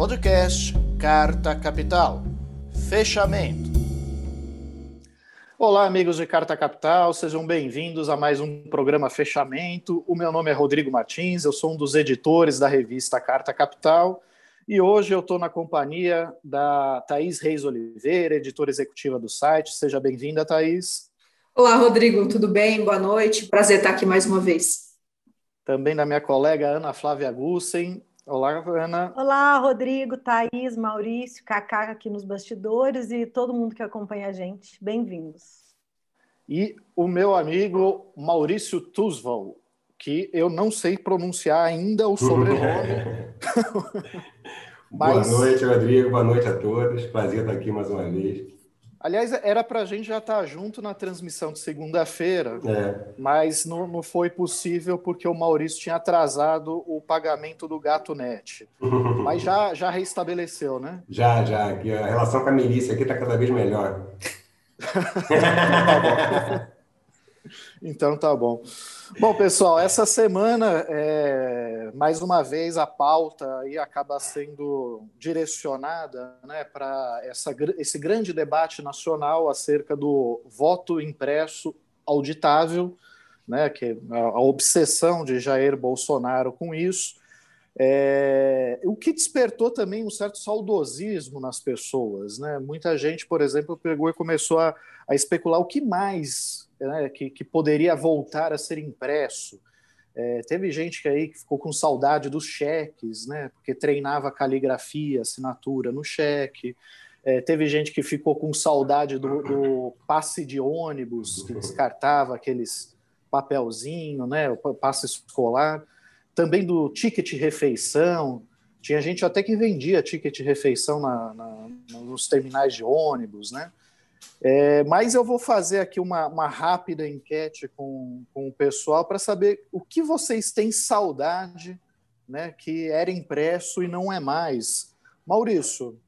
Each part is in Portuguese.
Podcast Carta Capital. Fechamento. Olá, amigos de Carta Capital, sejam bem-vindos a mais um programa Fechamento. O meu nome é Rodrigo Martins, eu sou um dos editores da revista Carta Capital e hoje eu estou na companhia da Thaís Reis Oliveira, editora executiva do site. Seja bem-vinda, Thaís. Olá, Rodrigo, tudo bem? Boa noite. Prazer estar aqui mais uma vez. Também da minha colega Ana Flávia Gussen, Olá, Ana. Olá, Rodrigo, Thaís, Maurício, Cacá aqui nos bastidores e todo mundo que acompanha a gente. Bem-vindos. E o meu amigo Maurício Tusval, que eu não sei pronunciar ainda o sobrenome. Mas... Boa noite, Rodrigo. Boa noite a todos. Prazer estar aqui mais uma vez. Aliás, era para a gente já estar tá junto na transmissão de segunda-feira, é. mas não, não, foi possível porque o Maurício tinha atrasado o pagamento do Gato Net. mas já, já restabeleceu, né? Já, já. a relação com a milícia aqui está cada vez melhor. tá bom. Então tá bom. Bom, pessoal, essa semana, é, mais uma vez, a pauta aí acaba sendo direcionada né, para esse grande debate nacional acerca do voto impresso auditável, né, que é a obsessão de Jair Bolsonaro com isso. É, o que despertou também um certo saudosismo nas pessoas. Né? Muita gente, por exemplo, pegou e começou a, a especular o que mais né, que, que, poderia voltar a ser impresso. É, teve gente que aí ficou com saudade dos cheques, né, porque treinava caligrafia, assinatura no cheque. É, teve gente que ficou com saudade do, do, passe de ônibus, que descartava aqueles papelzinho, né, o passe escolar. Também do ticket refeição. Tinha gente até que vendia ticket refeição na, na, nos terminais de ônibus, né? É, mas eu vou fazer aqui uma, uma rápida enquete com, com o pessoal para saber o que vocês têm saudade, né, que era impresso e não é mais. Maurício,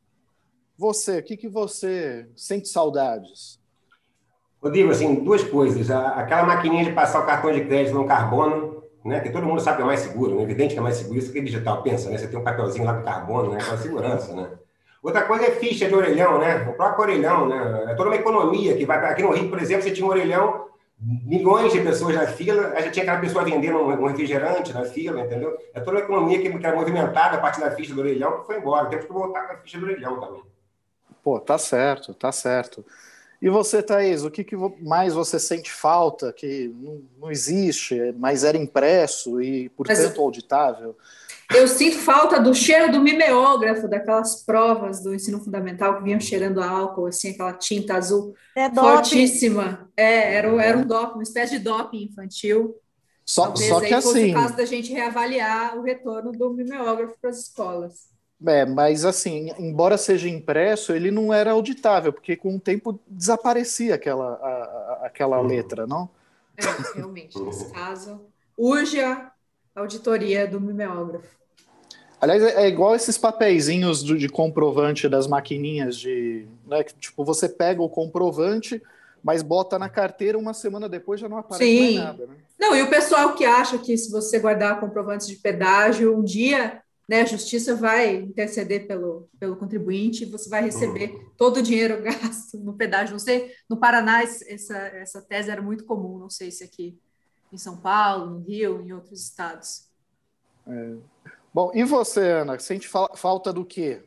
você, o que, que você sente saudades? Rodrigo, assim, duas coisas. Aquela maquininha de passar o cartão de crédito no carbono, né, que todo mundo sabe que é mais seguro, né? evidente que é mais seguro, isso que é digital. Pensa, né? Você tem um papelzinho lá do carbono, né? Com a segurança, né? Outra coisa é ficha de orelhão, né? O próprio orelhão, né? É toda uma economia que vai. Aqui no Rio, por exemplo, você tinha um orelhão, milhões de pessoas na fila, aí já tinha aquela pessoa vendendo um refrigerante na fila, entendeu? É toda uma economia que era movimentada a partir da ficha do orelhão que foi embora. Temos que voltar com a ficha do orelhão também. Pô, tá certo, tá certo. E você, Thaís, o que, que mais você sente falta, que não, não existe, mas era impresso e, portanto, mas... auditável? Eu sinto falta do cheiro do mimeógrafo, daquelas provas do ensino fundamental que vinham cheirando álcool, assim, aquela tinta azul é fortíssima. É, era, era um doping, uma espécie de doping infantil. Só, Talvez só que assim. o caso da gente reavaliar o retorno do mimeógrafo para as escolas. É, mas assim, embora seja impresso, ele não era auditável, porque com o tempo desaparecia aquela, a, a, aquela letra, não? É, realmente, nesse caso, urge a auditoria do mimeógrafo. Aliás, é, é igual esses papeizinhos de, de comprovante das maquininhas de. Né, que, tipo, você pega o comprovante, mas bota na carteira uma semana depois já não aparece Sim. mais nada. Né? Não, e o pessoal que acha que se você guardar comprovantes de pedágio, um dia né, a justiça vai interceder pelo, pelo contribuinte e você vai receber uhum. todo o dinheiro gasto no pedágio. Não sei, no Paraná essa, essa tese era muito comum, não sei se aqui em São Paulo, no Rio, em outros estados. É. Bom, e você, Ana? Sente falta do quê?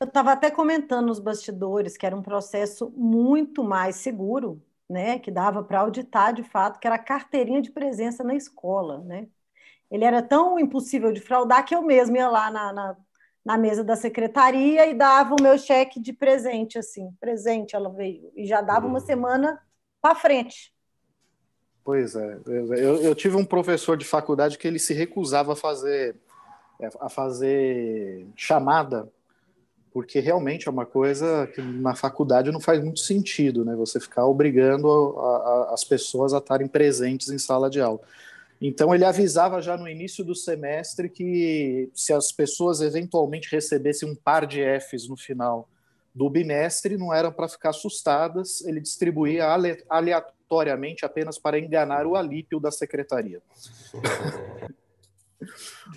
Eu estava até comentando nos bastidores que era um processo muito mais seguro, né? Que dava para auditar de fato, que era a carteirinha de presença na escola, né? Ele era tão impossível de fraudar que eu mesmo ia lá na, na, na mesa da secretaria e dava o meu cheque de presente, assim, presente ela veio, e já dava uma uhum. semana para frente. Pois é, eu, eu tive um professor de faculdade que ele se recusava a fazer a fazer chamada, porque realmente é uma coisa que na faculdade não faz muito sentido, né? Você ficar obrigando a, a, as pessoas a estarem presentes em sala de aula. Então ele avisava já no início do semestre que se as pessoas eventualmente recebessem um par de Fs no final do bimestre, não eram para ficar assustadas, ele distribuía aleatoriamente apenas para enganar o alípio da secretaria.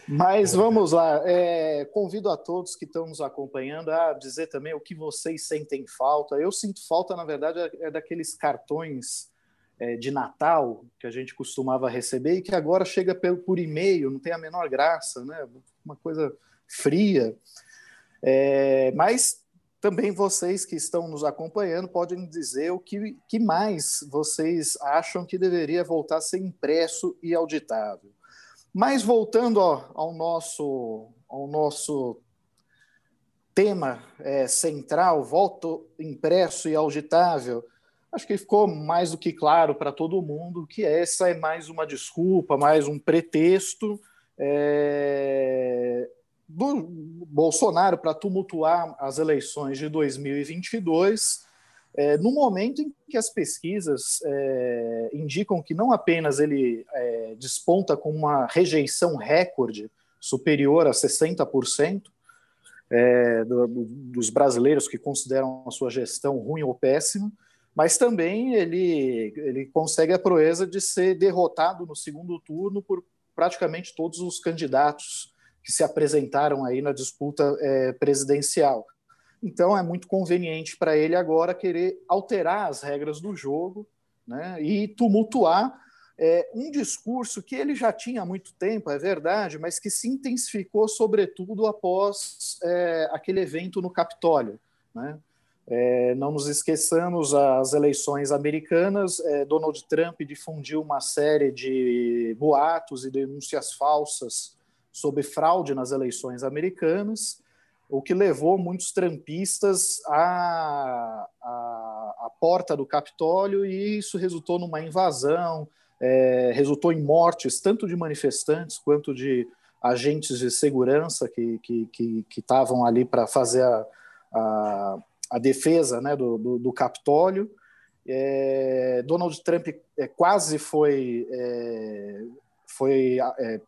Mas vamos lá. É, convido a todos que estão nos acompanhando a dizer também o que vocês sentem falta. Eu sinto falta, na verdade, é daqueles cartões é, de Natal que a gente costumava receber e que agora chega por, por e-mail, não tem a menor graça, né? Uma coisa fria. É, mas também vocês que estão nos acompanhando podem dizer o que, que mais vocês acham que deveria voltar a ser impresso e auditável. Mas voltando ao, ao nosso, ao nosso tema é, central, voto impresso e auditável, acho que ficou mais do que claro para todo mundo que essa é mais uma desculpa, mais um pretexto é, do Bolsonaro para tumultuar as eleições de 2022, é, no momento em que as pesquisas é, indicam que não apenas ele é, desponta com uma rejeição recorde superior a 60%, é, do, do, dos brasileiros que consideram a sua gestão ruim ou péssima, mas também ele, ele consegue a proeza de ser derrotado no segundo turno por praticamente todos os candidatos que se apresentaram aí na disputa é, presidencial. Então é muito conveniente para ele agora querer alterar as regras do jogo né, e tumultuar é, um discurso que ele já tinha há muito tempo, é verdade, mas que se intensificou sobretudo após é, aquele evento no Capitólio. Né? É, não nos esqueçamos as eleições americanas. É, Donald Trump difundiu uma série de boatos e denúncias falsas sobre fraude nas eleições americanas, o que levou muitos trampistas à, à, à porta do Capitólio e isso resultou numa invasão, é, resultou em mortes tanto de manifestantes quanto de agentes de segurança que estavam que, que, ali para fazer a, a a defesa né, do, do, do Capitólio. É, Donald Trump é, quase foi, é, foi é,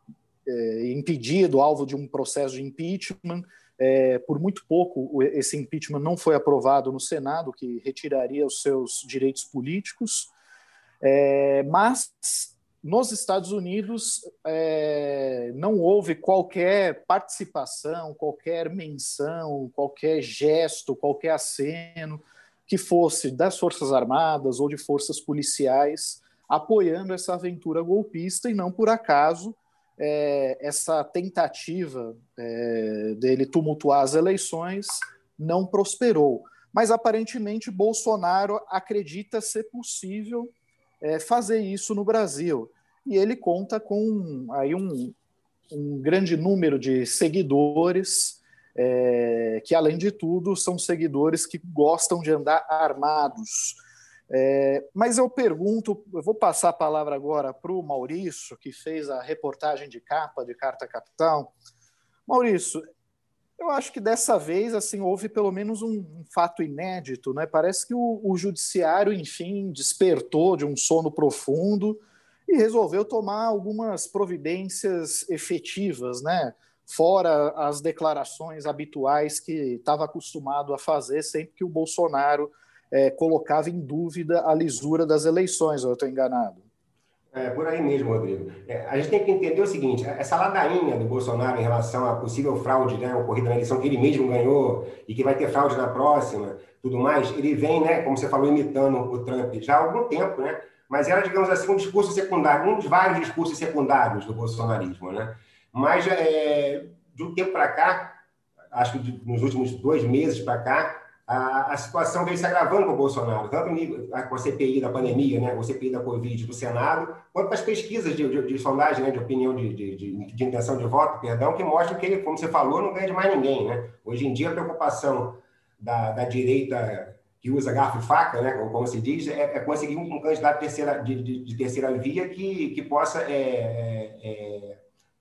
é, impedido, alvo de um processo de impeachment. É, por muito pouco, esse impeachment não foi aprovado no Senado, que retiraria os seus direitos políticos. mas nos Estados Unidos é, não houve qualquer participação, qualquer menção, qualquer gesto, qualquer aceno que fosse das Forças Armadas ou de forças policiais apoiando essa aventura golpista e não por acaso é, essa tentativa é, dele tumultuar as eleições não prosperou. Mas aparentemente Bolsonaro acredita ser possível é, fazer isso no Brasil e ele conta com aí um, um grande número de seguidores, é, que além de tudo são seguidores que gostam de andar armados. É, mas eu pergunto, eu vou passar a palavra agora para o Maurício, que fez a reportagem de capa de Carta Capital. Maurício, eu acho que dessa vez assim houve pelo menos um, um fato inédito, né? Parece que o, o judiciário, enfim, despertou de um sono profundo e resolveu tomar algumas providências efetivas, né? fora as declarações habituais que estava acostumado a fazer sempre que o Bolsonaro é, colocava em dúvida a lisura das eleições, ou eu estou enganado? É, por aí mesmo, Rodrigo. É, a gente tem que entender o seguinte: essa ladainha do Bolsonaro em relação à possível fraude né, ocorrida na eleição que ele mesmo ganhou e que vai ter fraude na próxima, tudo mais, ele vem, né, como você falou, imitando o Trump já há algum tempo, né? mas era, digamos assim, um discurso secundário, um dos vários discursos secundários do bolsonarismo. Né? Mas, é, de um tempo para cá, acho que nos últimos dois meses para cá, a, a, situação veio se agravando com o Bolsonaro, tanto com a CPI da pandemia, né, com a CPI da Covid do Senado, quanto as pesquisas de, de, de sondagem, né, de opinião, de, de, de, intenção de voto, perdão, que mostram que ele, como você falou, não ganha de mais ninguém. Né? Hoje em dia, a preocupação da, da direita que usa garfo e faca, né, como se diz, é, é conseguir um, um candidato terceira, de, terceira via que, que possa é, é, é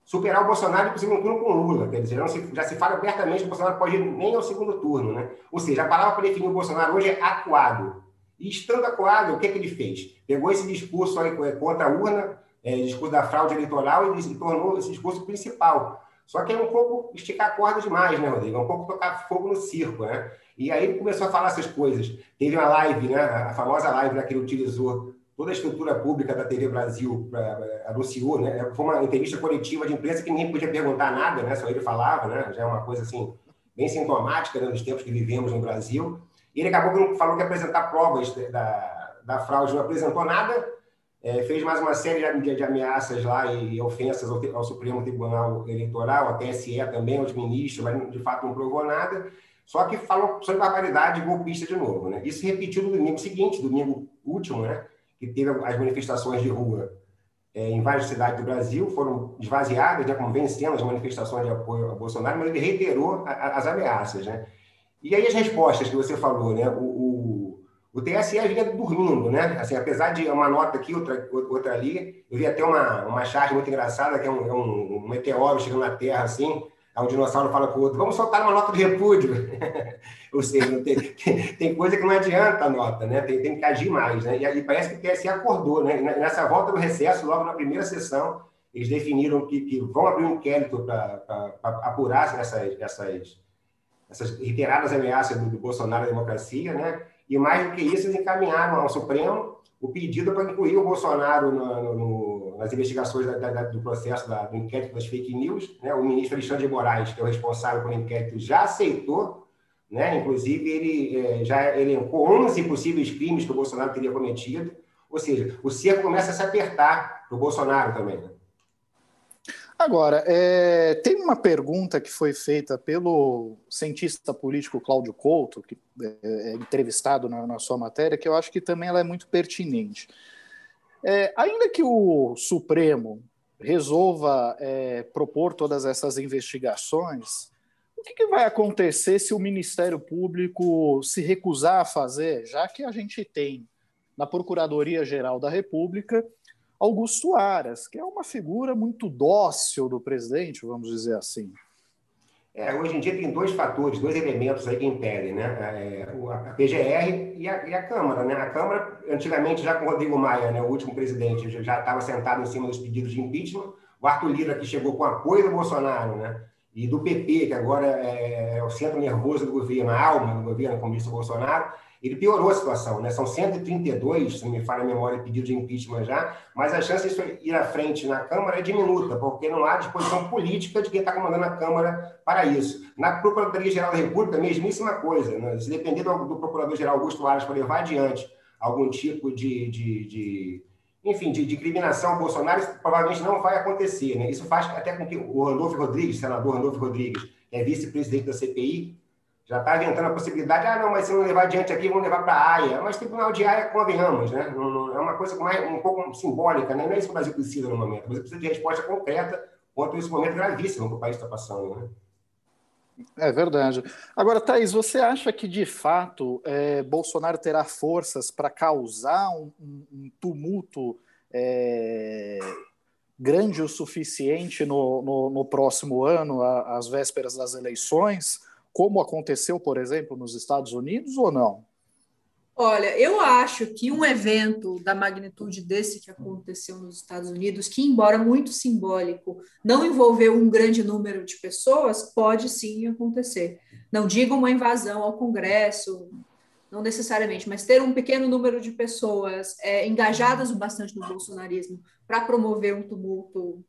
superar o Bolsonaro para o segundo turno com Lula. Quer dizer, se, já se fala abertamente que o Bolsonaro pode ir nem ao segundo turno. Né? Ou seja, a palavra para definir o Bolsonaro hoje é acuado. E estando acuado, o que, é que ele fez? Pegou esse discurso aí, é, contra a urna, é, discurso da fraude eleitoral, e, e tornou esse discurso principal. Só que é um pouco esticar a corda demais, né, Rodrigo? É um pouco tocar fogo no circo, né? E aí ele começou a falar essas coisas. Teve uma live, né, a famosa live né, que ele utilizou toda a estrutura pública da TV Brasil pra, anunciou, né? Foi uma entrevista coletiva de imprensa que ninguém podia perguntar nada, né? Só ele falava, né? Já é uma coisa assim bem sintomática né, dos tempos que vivemos no Brasil. E ele acabou que falou que apresentar provas da, da fraude, não apresentou nada, é, fez mais uma série de, de ameaças lá e ofensas ao, ao, Supremo Tribunal Eleitoral, ao TSE também, aos ministros, mas de fato não provou nada. Só que falou sobre barbaridade golpista de novo. Né? Isso repetiu no domingo seguinte, domingo último, né? Que teve as manifestações de rua é, em várias cidades do Brasil, foram esvaziadas, né, como vencendo as manifestações de apoio a Bolsonaro, mas ele reiterou a, a, as ameaças. Né? E aí as respostas que você falou, né? o, o, o TSE vinha dormindo, né? Assim, apesar de uma nota aqui, outra, outra ali, eu vi até uma, uma charge muito engraçada, que é um, é um, um meteoro chegando na Terra, assim, um dinossauro fala para o outro, vamos soltar uma nota de repúdio. Ou seja, tem, tem, coisa que não adianta a nota, né? tem, tem que agir mais. Né? E aí parece que o TSE acordou. Né? nessa volta do recesso, logo na primeira sessão, eles definiram que, que vão abrir um inquérito para apurar essas, essas, essas reiteradas ameaças do, do Bolsonaro à democracia. Né? E mais do que isso, eles encaminharam ao Supremo o pedido para incluir o Bolsonaro no, no, nas investigações da, da, do processo da, do inquérito das fake news. Né? O ministro Alexandre de Moraes, que é o responsável pelo inquérito, já aceitou, né? inclusive ele é, já elencou 11 possíveis crimes que o Bolsonaro teria cometido. Ou seja, o cerco começa a se apertar para o Bolsonaro também. Né? Agora, é, tem uma pergunta que foi feita pelo cientista político Cláudio Couto, que é, é entrevistado na, na, sua matéria, que eu acho que também ela é muito pertinente. É, ainda que o Supremo resolva é, propor todas essas investigações, o que, que vai acontecer se o Ministério Público se recusar a fazer, já que a gente tem na Procuradoria-Geral da República Augusto Aras, que é uma figura muito dócil do presidente, vamos dizer assim. É, hoje em dia tem dois fatores, dois elementos aí que impedem, né? É, a PGR e a, e a, Câmara, né? A Câmara, antigamente, já com o Rodrigo Maia, né, o último presidente, já estava sentado em cima dos pedidos de impeachment. O Arthur Lira, que chegou com apoio do Bolsonaro, né? E do PP, que agora é, é o centro nervoso do governo, a alma do governo, como disse o Bolsonaro, ele piorou a situação, né? São 132, se não me falha a memória, pedido de impeachment já, mas a chance de ir à frente na Câmara é diminuta, porque não há disposição política de quem está comandando a Câmara para isso. Na Procuradoria-Geral da República, mesmíssima coisa. Né? Se depender do, do Procurador-Geral Augusto Aras para levar adiante algum tipo de, de, de enfim, de, de criminação ao Bolsonaro, isso provavelmente não vai acontecer. Né? Isso faz até com que o Randolfo Rodrigues, senador Randolfo Rodrigues, é vice-presidente da CPI, já está inventando a possibilidade, ah, não, mas se não levar adiante aqui, vamos levar para a AIA. Mas tribunal de AIA, convenhamos, né? É uma coisa mais, um pouco simbólica, né? Não é isso que o Brasil precisa no momento. Brasil precisa de resposta concreta quanto esse momento gravíssimo que o país está passando, né? É verdade. Agora, Thaís, você acha que de fato é, Bolsonaro terá forças para causar um, um tumulto é, grande o suficiente no, no, no próximo ano, às vésperas das eleições? Como aconteceu, por exemplo, nos Estados Unidos ou não? Olha, eu acho que um evento da magnitude desse que aconteceu nos Estados Unidos, que, embora muito simbólico, não envolveu um grande número de pessoas, pode sim acontecer. Não digo uma invasão ao Congresso, não necessariamente, mas ter um pequeno número de pessoas é, engajadas bastante no bolsonarismo para promover um tumulto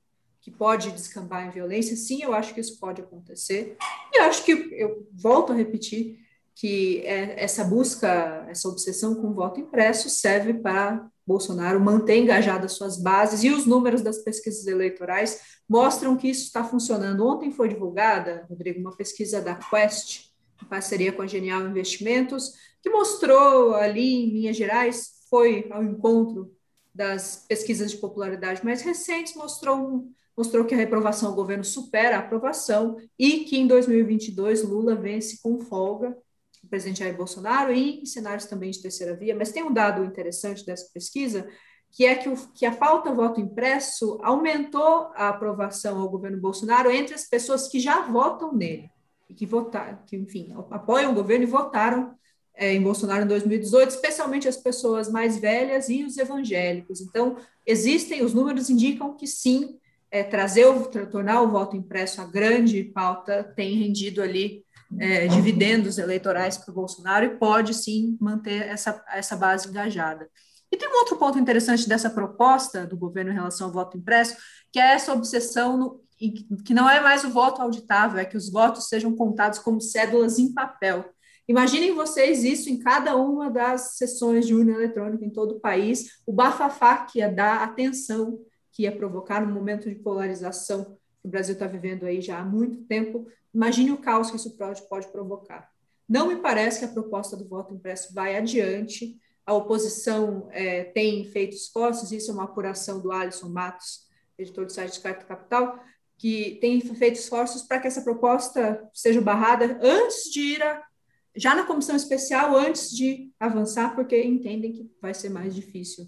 que pode descambar em violência, sim, eu acho que isso pode acontecer. E acho que, eu volto a repetir, que é, essa busca, essa obsessão com voto impresso serve para Bolsonaro manter engajadas suas bases e os números das pesquisas eleitorais mostram que isso está funcionando. Ontem foi divulgada, Rodrigo, uma pesquisa da Quest, em parceria com a Genial Investimentos, que mostrou ali em Minas Gerais, foi ao encontro das pesquisas de popularidade mais recentes, mostrou mostrou que a reprovação ao governo supera a aprovação e que em 2022 Lula vence com folga o presidente Jair Bolsonaro e em cenários também de terceira via. Mas tem um dado interessante dessa pesquisa, que é que, o, que a falta voto impresso aumentou a aprovação ao governo Bolsonaro entre as pessoas que já votam nele e que votaram, que enfim apoiam o governo e votaram é, em Bolsonaro em 2018, especialmente as pessoas mais velhas e os evangélicos. Então, existem, os números indicam que sim, é, trazer o, tornar o voto impresso a grande pauta tem rendido ali é, dividendos eleitorais para o Bolsonaro e pode sim manter essa, essa base engajada. E tem um outro ponto interessante dessa proposta do governo em relação ao voto impresso, que é essa obsessão no, que não é mais o voto auditável, é que os votos sejam contados como cédulas em papel. Imaginem vocês isso em cada uma das sessões de urna eletrônica em todo o país, o bafafá que ia dar, a tensão que ia provocar no momento de polarização que o Brasil está vivendo aí já há muito tempo. Imagine o caos que isso pode, pode provocar. Não me parece que a proposta do voto impresso vai adiante. A oposição é, tem feito esforços, isso é uma apuração do Alisson Matos, editor do site Carta Capital, que tem feito esforços para que essa proposta seja barrada antes de ir a, já na comissão especial, antes de avançar, porque entendem que vai ser mais difícil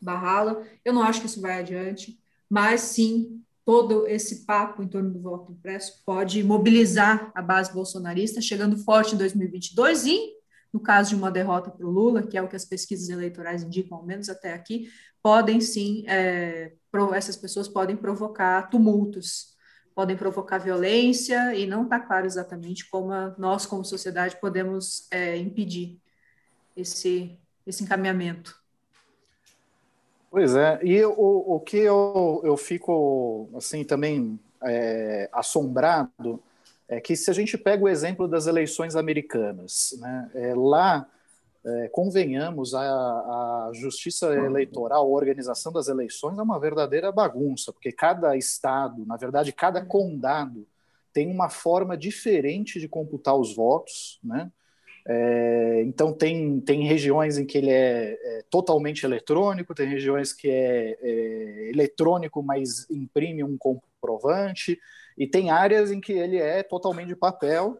barrá-la. Eu não acho que isso vai adiante, mas sim todo esse papo em torno do voto impresso pode mobilizar a base bolsonarista, chegando forte em 2022 e, no caso de uma derrota para o Lula, que é o que as pesquisas eleitorais indicam, ao menos até aqui, podem sim, é, essas pessoas podem provocar tumultos, podem provocar violência, e não está claro exatamente como a, nós, como sociedade, podemos é, impedir esse, esse encaminhamento. Pois é, e o, o que eu, eu fico assim também é, assombrado é que se a gente pega o exemplo das eleições americanas, né, é, lá, é, convenhamos, a, a justiça eleitoral, a organização das eleições é uma verdadeira bagunça, porque cada estado, na verdade, cada condado tem uma forma diferente de computar os votos, né? É, então, tem, tem regiões em que ele é, é totalmente eletrônico, tem regiões que é, é, eletrônico, mas imprime um comprovante, e tem áreas em que ele é totalmente de papel.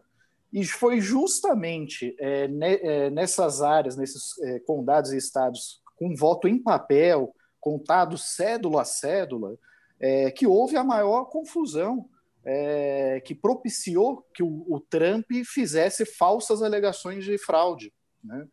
E foi justamente é, é, nessas áreas, nesses é, condados e estados com voto em papel, contado cédula a cédula, que houve a maior confusão é, que propiciou que o, o, Trump fizesse falsas alegações de fraude. Né?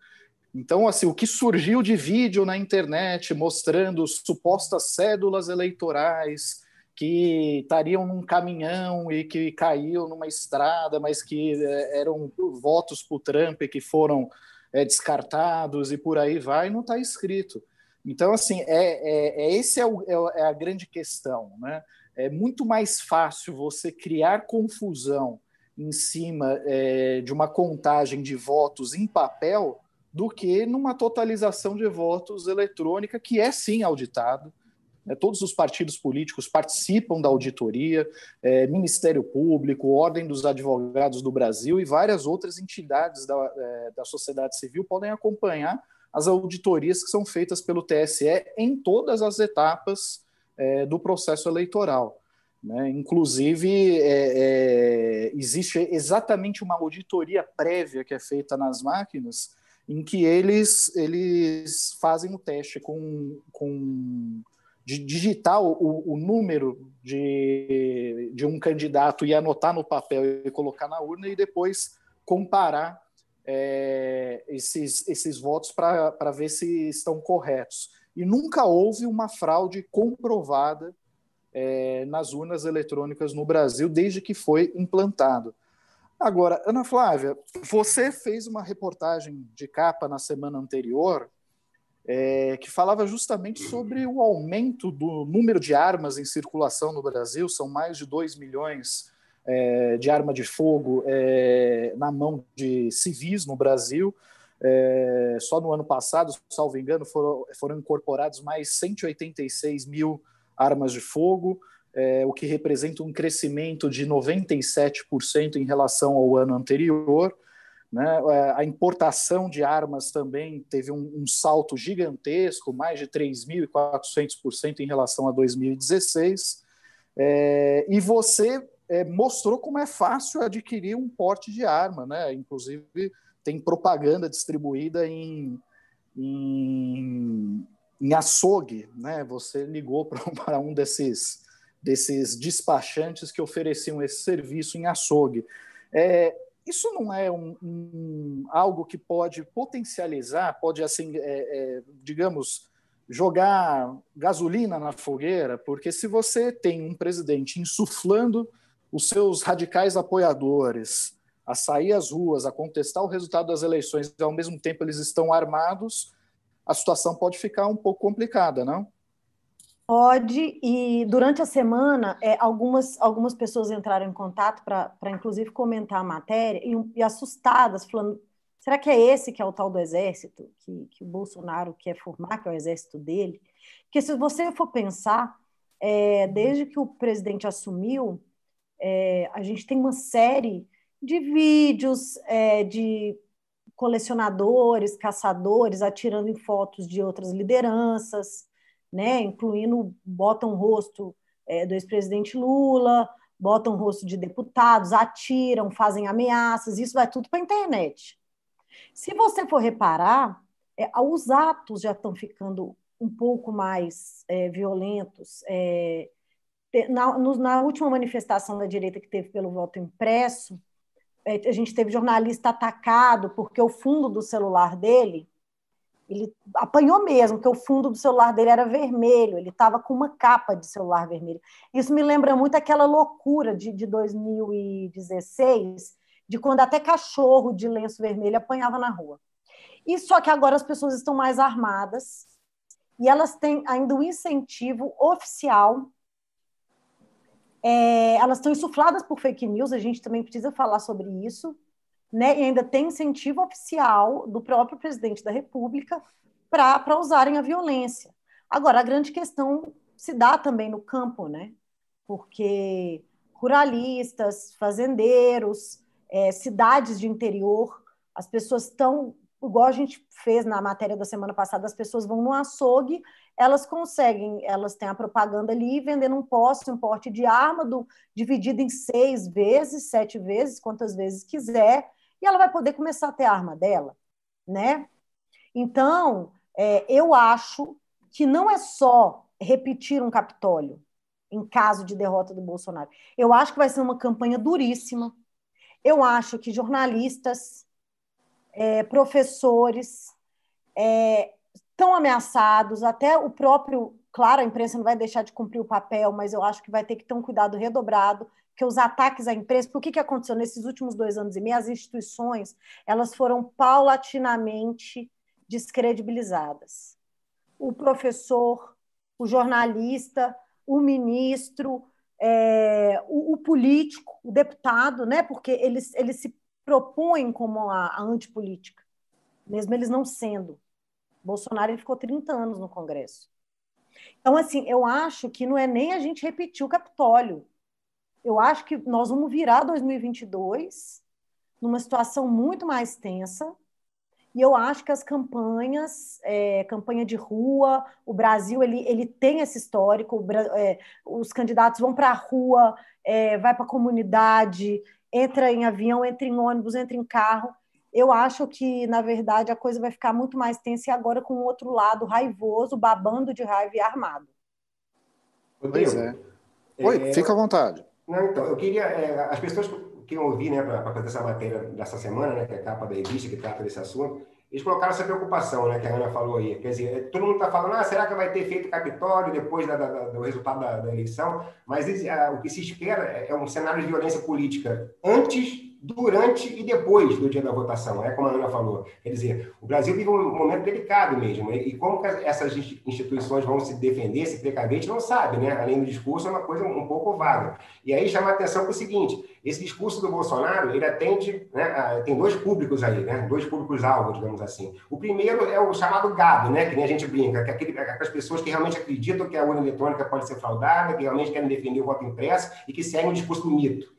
Então, assim, o que surgiu de vídeo na internet mostrando supostas cédulas eleitorais que estariam num caminhão e que caiu numa estrada, mas que é, eram votos para o Trump que foram é, descartados e por aí vai, não está escrito. Então, assim, é, é, é esse é, o, é, é a grande questão, né? é muito mais fácil você criar confusão em cima é, de uma contagem de votos em papel do que numa totalização de votos eletrônica, que é sim auditado. Né? Todos os partidos políticos participam da auditoria, é, Ministério Público, Ordem dos Advogados do Brasil e várias outras entidades da, é, da sociedade civil podem acompanhar as auditorias que são feitas pelo TSE em todas as etapas é, do processo eleitoral. Né? Inclusive, é, é, existe exatamente uma auditoria prévia que é feita nas máquinas, em que eles, eles fazem o teste com, com de digitar o, o número de, de um candidato e anotar no papel e colocar na urna e depois comparar é, esses, esses votos para ver se estão corretos e nunca houve uma fraude comprovada é, nas urnas eletrônicas no Brasil desde que foi implantado. Agora, Ana Flávia, você fez uma reportagem de capa na semana anterior é, que falava justamente sobre o aumento do número de armas em circulação no Brasil. São mais de 2 milhões é, de arma de fogo é, na mão de civis no Brasil. É, só no ano passado, salvo engano, foram, foram incorporados mais 186 mil armas de fogo, é, o que representa um crescimento de 97% em relação ao ano anterior. Né? É, a importação de armas também teve um, um salto gigantesco, mais de 3.400% em relação a 2016. É, e você é, mostrou como é fácil adquirir um porte de arma, né? inclusive tem propaganda distribuída em, em, em açougue, né? Você ligou para um desses, desses despachantes que ofereciam esse serviço em açougue. É, isso não é um, um, algo que pode potencializar, pode, assim, é, é, digamos, jogar gasolina na fogueira, porque se você tem um presidente insuflando os seus radicais apoiadores a sair às ruas, a contestar o resultado das eleições, e ao mesmo tempo eles estão armados, a situação pode ficar um pouco complicada, não? Pode, e durante a semana, é, algumas, algumas pessoas entraram em contato para, inclusive, comentar a matéria e, e, assustadas, falando: será que é esse que é o tal do exército que, que o Bolsonaro quer formar, que é o exército dele? Porque se você for pensar, é, desde que o presidente assumiu, é, a gente tem uma série de vídeos é, de colecionadores, caçadores atirando em fotos de outras lideranças, né, incluindo botam o rosto é, do ex-presidente Lula, botam o rosto de deputados, atiram, fazem ameaças, isso vai tudo para a internet. Se você for reparar, é, os atos já estão ficando um pouco mais é, violentos. É, na, no, na, última manifestação da direita que teve pelo voto impresso, é, a gente teve jornalista atacado porque o fundo do celular dele ele apanhou mesmo, porque o fundo do celular dele era vermelho, ele estava com uma capa de celular vermelho. Isso me lembra muito aquela loucura de, de 2016, de quando até cachorro de lenço vermelho apanhava na rua. E só que agora as pessoas estão mais armadas, e elas têm ainda um incentivo oficial. É, elas estão insufladas por fake news, a gente também precisa falar sobre isso, né? E ainda tem incentivo oficial do próprio presidente da República para usarem a violência. Agora, a grande questão se dá também no campo, né? Porque ruralistas, fazendeiros, é, cidades de interior, as pessoas estão igual a gente fez na matéria da semana passada, as pessoas vão no açougue, elas conseguem, elas têm a propaganda ali vendendo um poste, um porte de arma do, dividido em seis vezes, sete vezes, quantas vezes quiser, e ela vai poder começar a ter a arma dela, né? Então, é, eu acho que não é só repetir um Capitólio em caso de derrota do Bolsonaro. Eu acho que vai ser uma campanha duríssima. Eu acho que jornalistas, é, professores é, estão ameaçados, até o próprio. Claro, a imprensa não vai deixar de cumprir o papel, mas eu acho que vai ter que ter um cuidado redobrado, que os ataques à imprensa, por que, que aconteceu nesses últimos dois anos e meio? As instituições elas foram paulatinamente descredibilizadas. O professor, o jornalista, o ministro, é, o, o, político, o deputado, né? porque eles, eles se propõem como a, a antipolítica, mesmo eles não sendo. Bolsonaro ele ficou 30 anos no Congresso. Então, assim, eu acho que não é nem a gente repetir o Capitólio. Eu acho que nós vamos virar 2022 numa situação muito mais tensa. E eu acho que as campanhas, é, campanha de rua, o Brasil ele, ele tem esse histórico. É, os candidatos vão para a rua, é, vai para a comunidade, entra em avião, entra em ônibus, entra em carro. Eu acho que, na verdade, a coisa vai ficar muito mais tensa e agora com o outro lado raivoso, babando de raiva e armado. Pois é. Oi, é... fica à vontade. Não, então, eu queria. É, as pessoas que eu ouvi, né, para fazer essa matéria dessa semana, né, que é a capa da revista que trata desse assunto, eles colocaram essa preocupação, né, que a Ana falou aí. Quer dizer, todo mundo está falando, ah, será que vai ter feito Capitólio depois da, da, do resultado da, da eleição? Mas a, o que se espera é, é um cenário de violência política antes durante e depois do dia da votação, é como a Ana falou. Quer dizer, o Brasil vive um momento delicado mesmo, né? e como essas instituições vão se defender, se precaver, a gente não sabe, né? Além do discurso, é uma coisa um pouco vaga. E aí chama a atenção para o seguinte, esse discurso do Bolsonaro, ele atende, né, a, tem dois públicos aí, né? Dois públicos-alvo, digamos assim. O primeiro é o chamado gado, né? Que nem a gente brinca, que é aquele, aquelas pessoas que realmente acreditam que a urna eletrônica pode ser fraudada, que realmente querem defender o voto impresso e que seguem o discurso do mito.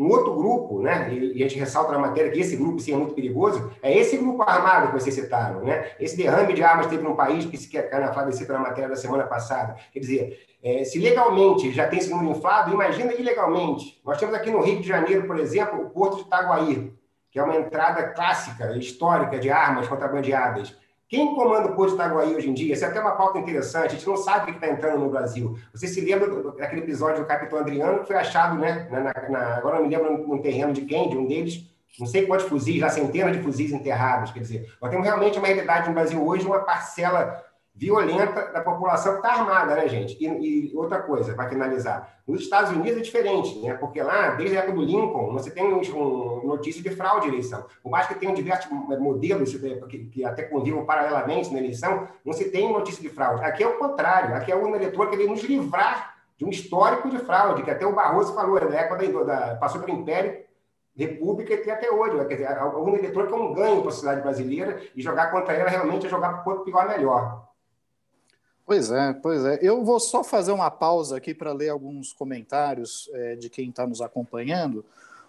Um outro grupo, né, e a gente ressalta na matéria que esse grupo sim é muito perigoso, é esse grupo armado que vocês citaram, né? Esse derrame de armas teve num país que, Ana Flávia cita na matéria da semana passada. Quer dizer, é, se legalmente já tem esse número inflado, imagina ilegalmente. Nós temos aqui no Rio de Janeiro, por exemplo, o Porto de Itaguaí, que é uma entrada clássica, histórica de armas contrabandeadas. Quem comanda o Porto de Itaguaí hoje em dia? Essa é até uma pauta interessante, a gente não sabe o que está entrando no Brasil. Você se lembra daquele episódio do Capitão Adriano, que foi achado, né? Na, na, agora não me lembro num terreno de quem, de um deles, não sei quantos fuzis, já centenas de fuzis enterrados. Quer dizer, nós temos realmente uma realidade no Brasil hoje, uma parcela violenta da população que está armada, né, gente? E, e outra coisa, para finalizar, nos Estados Unidos é diferente, né? Porque lá, desde a época do Lincoln, você tem um, um notícia de fraude de eleição. Por mais que tenham diversos modelos que, que até convivam paralelamente na eleição, não se tem notícia de fraude. Aqui é o contrário, aqui é o que querer nos livrar de um histórico de fraude, que até o Barroso falou, né? Quando da, passou pelo Império, República tem até hoje. Quer dizer, algum eleitor que é um ganho para a sociedade brasileira e jogar contra ela realmente é jogar para o pior melhor. Pois é, pois é. Eu vou só fazer uma pausa aqui para ler alguns comentários é, de quem está nos acompanhando.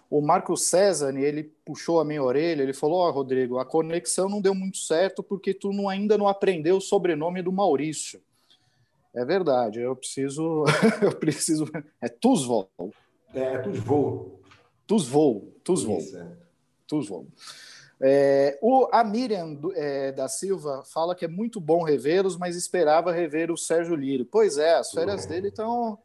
O Marco César, ele puxou a minha orelha, ele falou: Ó, oh, Rodrigo, a conexão não deu muito certo porque tu não, ainda não aprendeu o sobrenome do Maurício. É verdade, eu preciso. eu preciso. É Tusvol. É, é Tusvol. Tusvol. Tusvol. É. Tusvol. É, o, a Miriam é, da Silva fala que é muito bom revê-los, mas esperava rever o Sérgio Lírio. Pois é, as férias dele estão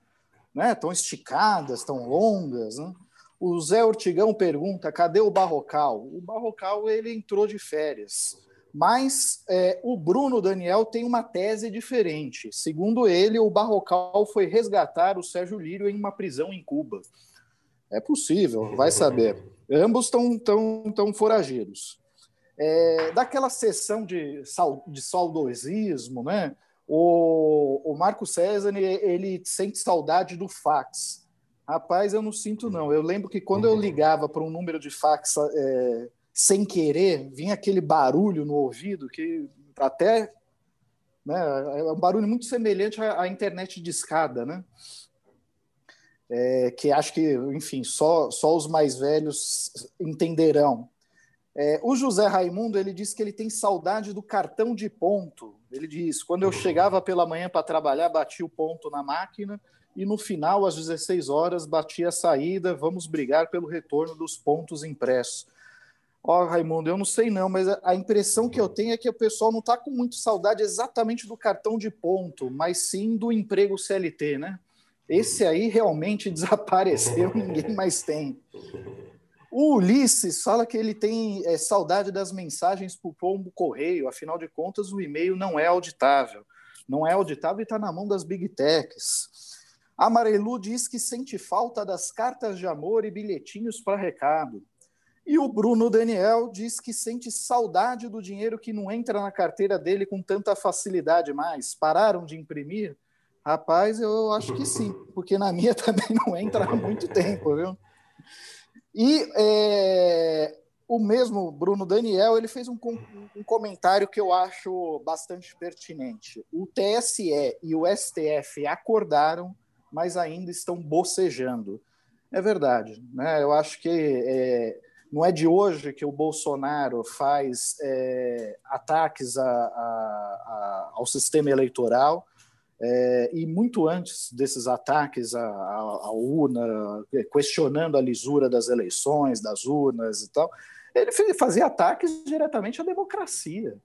né, tão esticadas, tão longas. Né? O Zé Ortigão pergunta: cadê o Barrocal? O Barrocal ele entrou de férias. Mas é, o Bruno Daniel tem uma tese diferente. Segundo ele, o Barrocal foi resgatar o Sérgio Lírio em uma prisão em Cuba. É possível, vai saber. Ambos estão tão, tão foragidos. É, daquela sessão de, de saudosismo, né? O, o Marco César ele, sente saudade do fax. Rapaz, eu não sinto, não. Eu lembro que quando eu ligava para um número de fax é, sem querer, vinha aquele barulho no ouvido que até. Né, é um barulho muito semelhante à, à internet de escada, né? É, que acho que, enfim, só, só os mais velhos entenderão. É, o José Raimundo ele disse que ele tem saudade do cartão de ponto. Ele diz: quando eu chegava pela manhã para trabalhar, batia o ponto na máquina e no final, às 16 horas, batia a saída. Vamos brigar pelo retorno dos pontos impressos. Ó, oh, Raimundo, eu não sei não, mas a impressão que eu tenho é que o pessoal não está com muito saudade exatamente do cartão de ponto, mas sim do emprego CLT, né? Esse aí realmente desapareceu, ninguém mais tem. O Ulisses fala que ele tem é, saudade das mensagens por pombo correio, afinal de contas, o e-mail não é auditável. Não é auditável e está na mão das big techs. A Marelu diz que sente falta das cartas de amor e bilhetinhos para recado. E o Bruno Daniel diz que sente saudade do dinheiro que não entra na carteira dele com tanta facilidade mais. Pararam de imprimir? Rapaz, eu acho que sim, porque na minha também não entra há muito tempo, viu? E é, o mesmo Bruno Daniel ele fez um, um, comentário que eu acho bastante pertinente. O TSE e o STF acordaram, mas ainda estão bocejando. É verdade, né? Eu acho que é, não é de hoje que o Bolsonaro faz é, ataques a, a, a, ao sistema eleitoral é, e muito antes desses ataques à, à, urna, é, questionando a lisura das eleições, das urnas e tal, ele fazia ataques diretamente à democracia.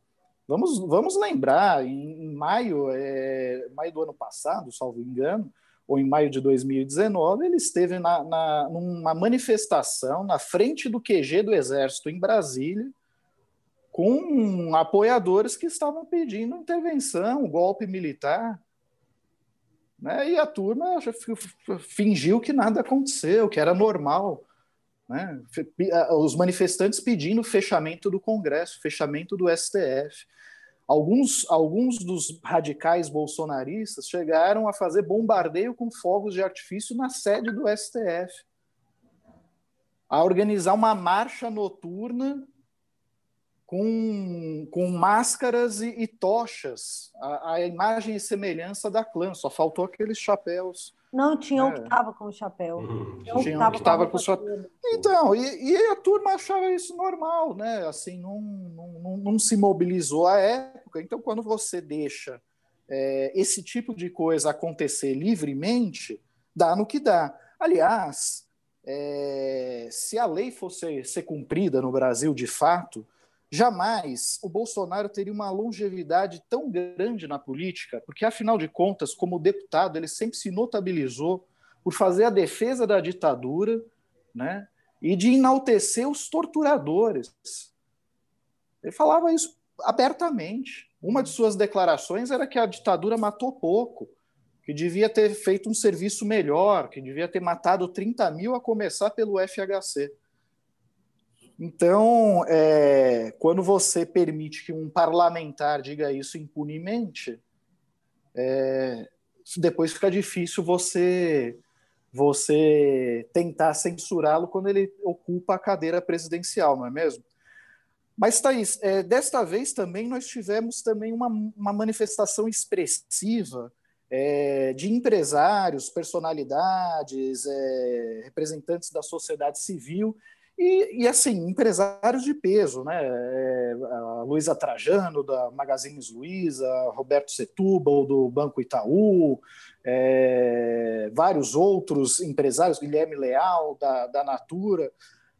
Vamos, vamos lembrar, em, em maio, é, maio do ano passado, salvo engano, ou em maio de 2019, ele esteve na, na, numa manifestação na frente do QG do Exército em Brasília, com apoiadores que estavam pedindo intervenção, golpe militar. Né? E a turma fingiu que nada aconteceu, que era normal. Né? Os manifestantes pedindo fechamento do Congresso, fechamento do STF. Alguns, alguns dos radicais bolsonaristas chegaram a fazer bombardeio com fogos de artifício na sede do STF, a organizar uma marcha noturna com, com máscaras e, e tochas, a, a, imagem e semelhança da clã, só faltou aqueles chapéus. Não, tinha né? um que estava com o chapéu. Uhum. Tinha um que estava com o chapéu. Então, e, e, a turma achava isso normal, né? Assim, não, não, não se mobilizou à época. Então, quando você deixa é, esse tipo de coisa acontecer livremente, dá no que dá. Aliás, é, se a lei fosse ser cumprida no Brasil de fato, Jamais o Bolsonaro teria uma longevidade tão grande na política, porque, afinal de contas, como deputado, ele sempre se notabilizou por fazer a defesa da ditadura né, e de enaltecer os torturadores. Ele falava isso abertamente. Uma de suas declarações era que a ditadura matou pouco, que devia ter feito um serviço melhor, que devia ter matado 30 mil a começar pelo FHC. Então, é, quando você permite que um parlamentar diga isso impunemente, é, depois fica difícil você você tentar censurá-lo quando ele ocupa a cadeira presidencial, não é mesmo? Mas, Thaís, é, desta vez também nós tivemos também uma, uma manifestação expressiva é, de empresários, personalidades, é, representantes da sociedade civil e, e, assim, empresários de peso, né? É, a Luísa Trajano, da Magazines Luiza, Roberto Setúbal, do Banco Itaú, é, vários outros empresários, Guilherme Leal, da, da Natura.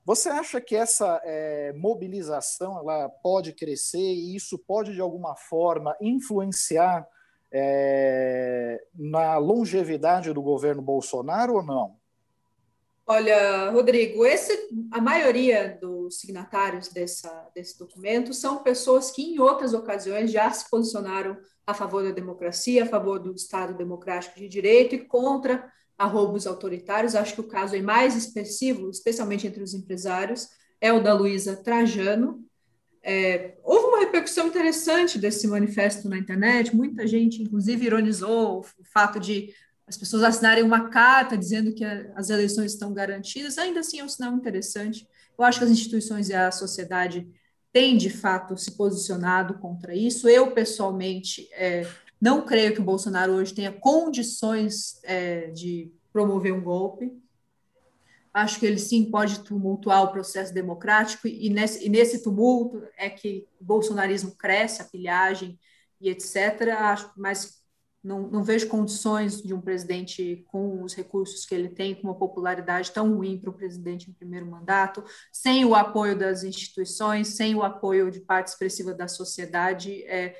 Você acha que essa é, mobilização ela pode crescer e isso pode, de alguma forma, influenciar é, na longevidade do governo Bolsonaro ou não? Olha, Rodrigo, esse, a maioria dos signatários dessa, desse documento são pessoas que, em outras ocasiões, já se posicionaram a favor da democracia, a favor do Estado democrático de direito e contra arroubos autoritários. Acho que o caso é mais expressivo, especialmente entre os empresários, é o da Luísa Trajano. É, houve uma repercussão interessante desse manifesto na internet, muita gente, inclusive, ironizou o fato de as pessoas assinarem uma carta dizendo que as eleições estão garantidas, ainda assim é um sinal interessante. Eu acho que as instituições e a sociedade têm, de fato, se posicionado contra isso. Eu, pessoalmente, é, não creio que o Bolsonaro hoje tenha condições é, de promover um golpe. Acho que ele sim pode tumultuar o processo democrático, e nesse, e nesse tumulto é que o bolsonarismo cresce, a pilhagem e etc. Acho, mas não, não, vejo condições de um presidente com os recursos que ele tem, com uma popularidade tão ruim para o presidente em primeiro mandato, sem o apoio das instituições, sem o apoio de parte expressiva da sociedade, é,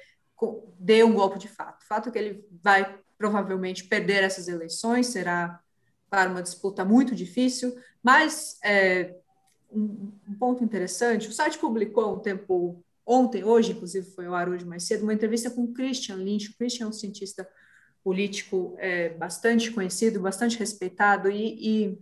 dê um golpe de fato. O fato é que ele vai provavelmente perder essas eleições, será para uma disputa muito difícil, mas é, um, um ponto interessante, o site publicou um tempo ontem, hoje, inclusive, foi ao ar hoje mais cedo, uma entrevista com o Christian Lynch. O Christian é um cientista político é, bastante conhecido, bastante respeitado, e, e,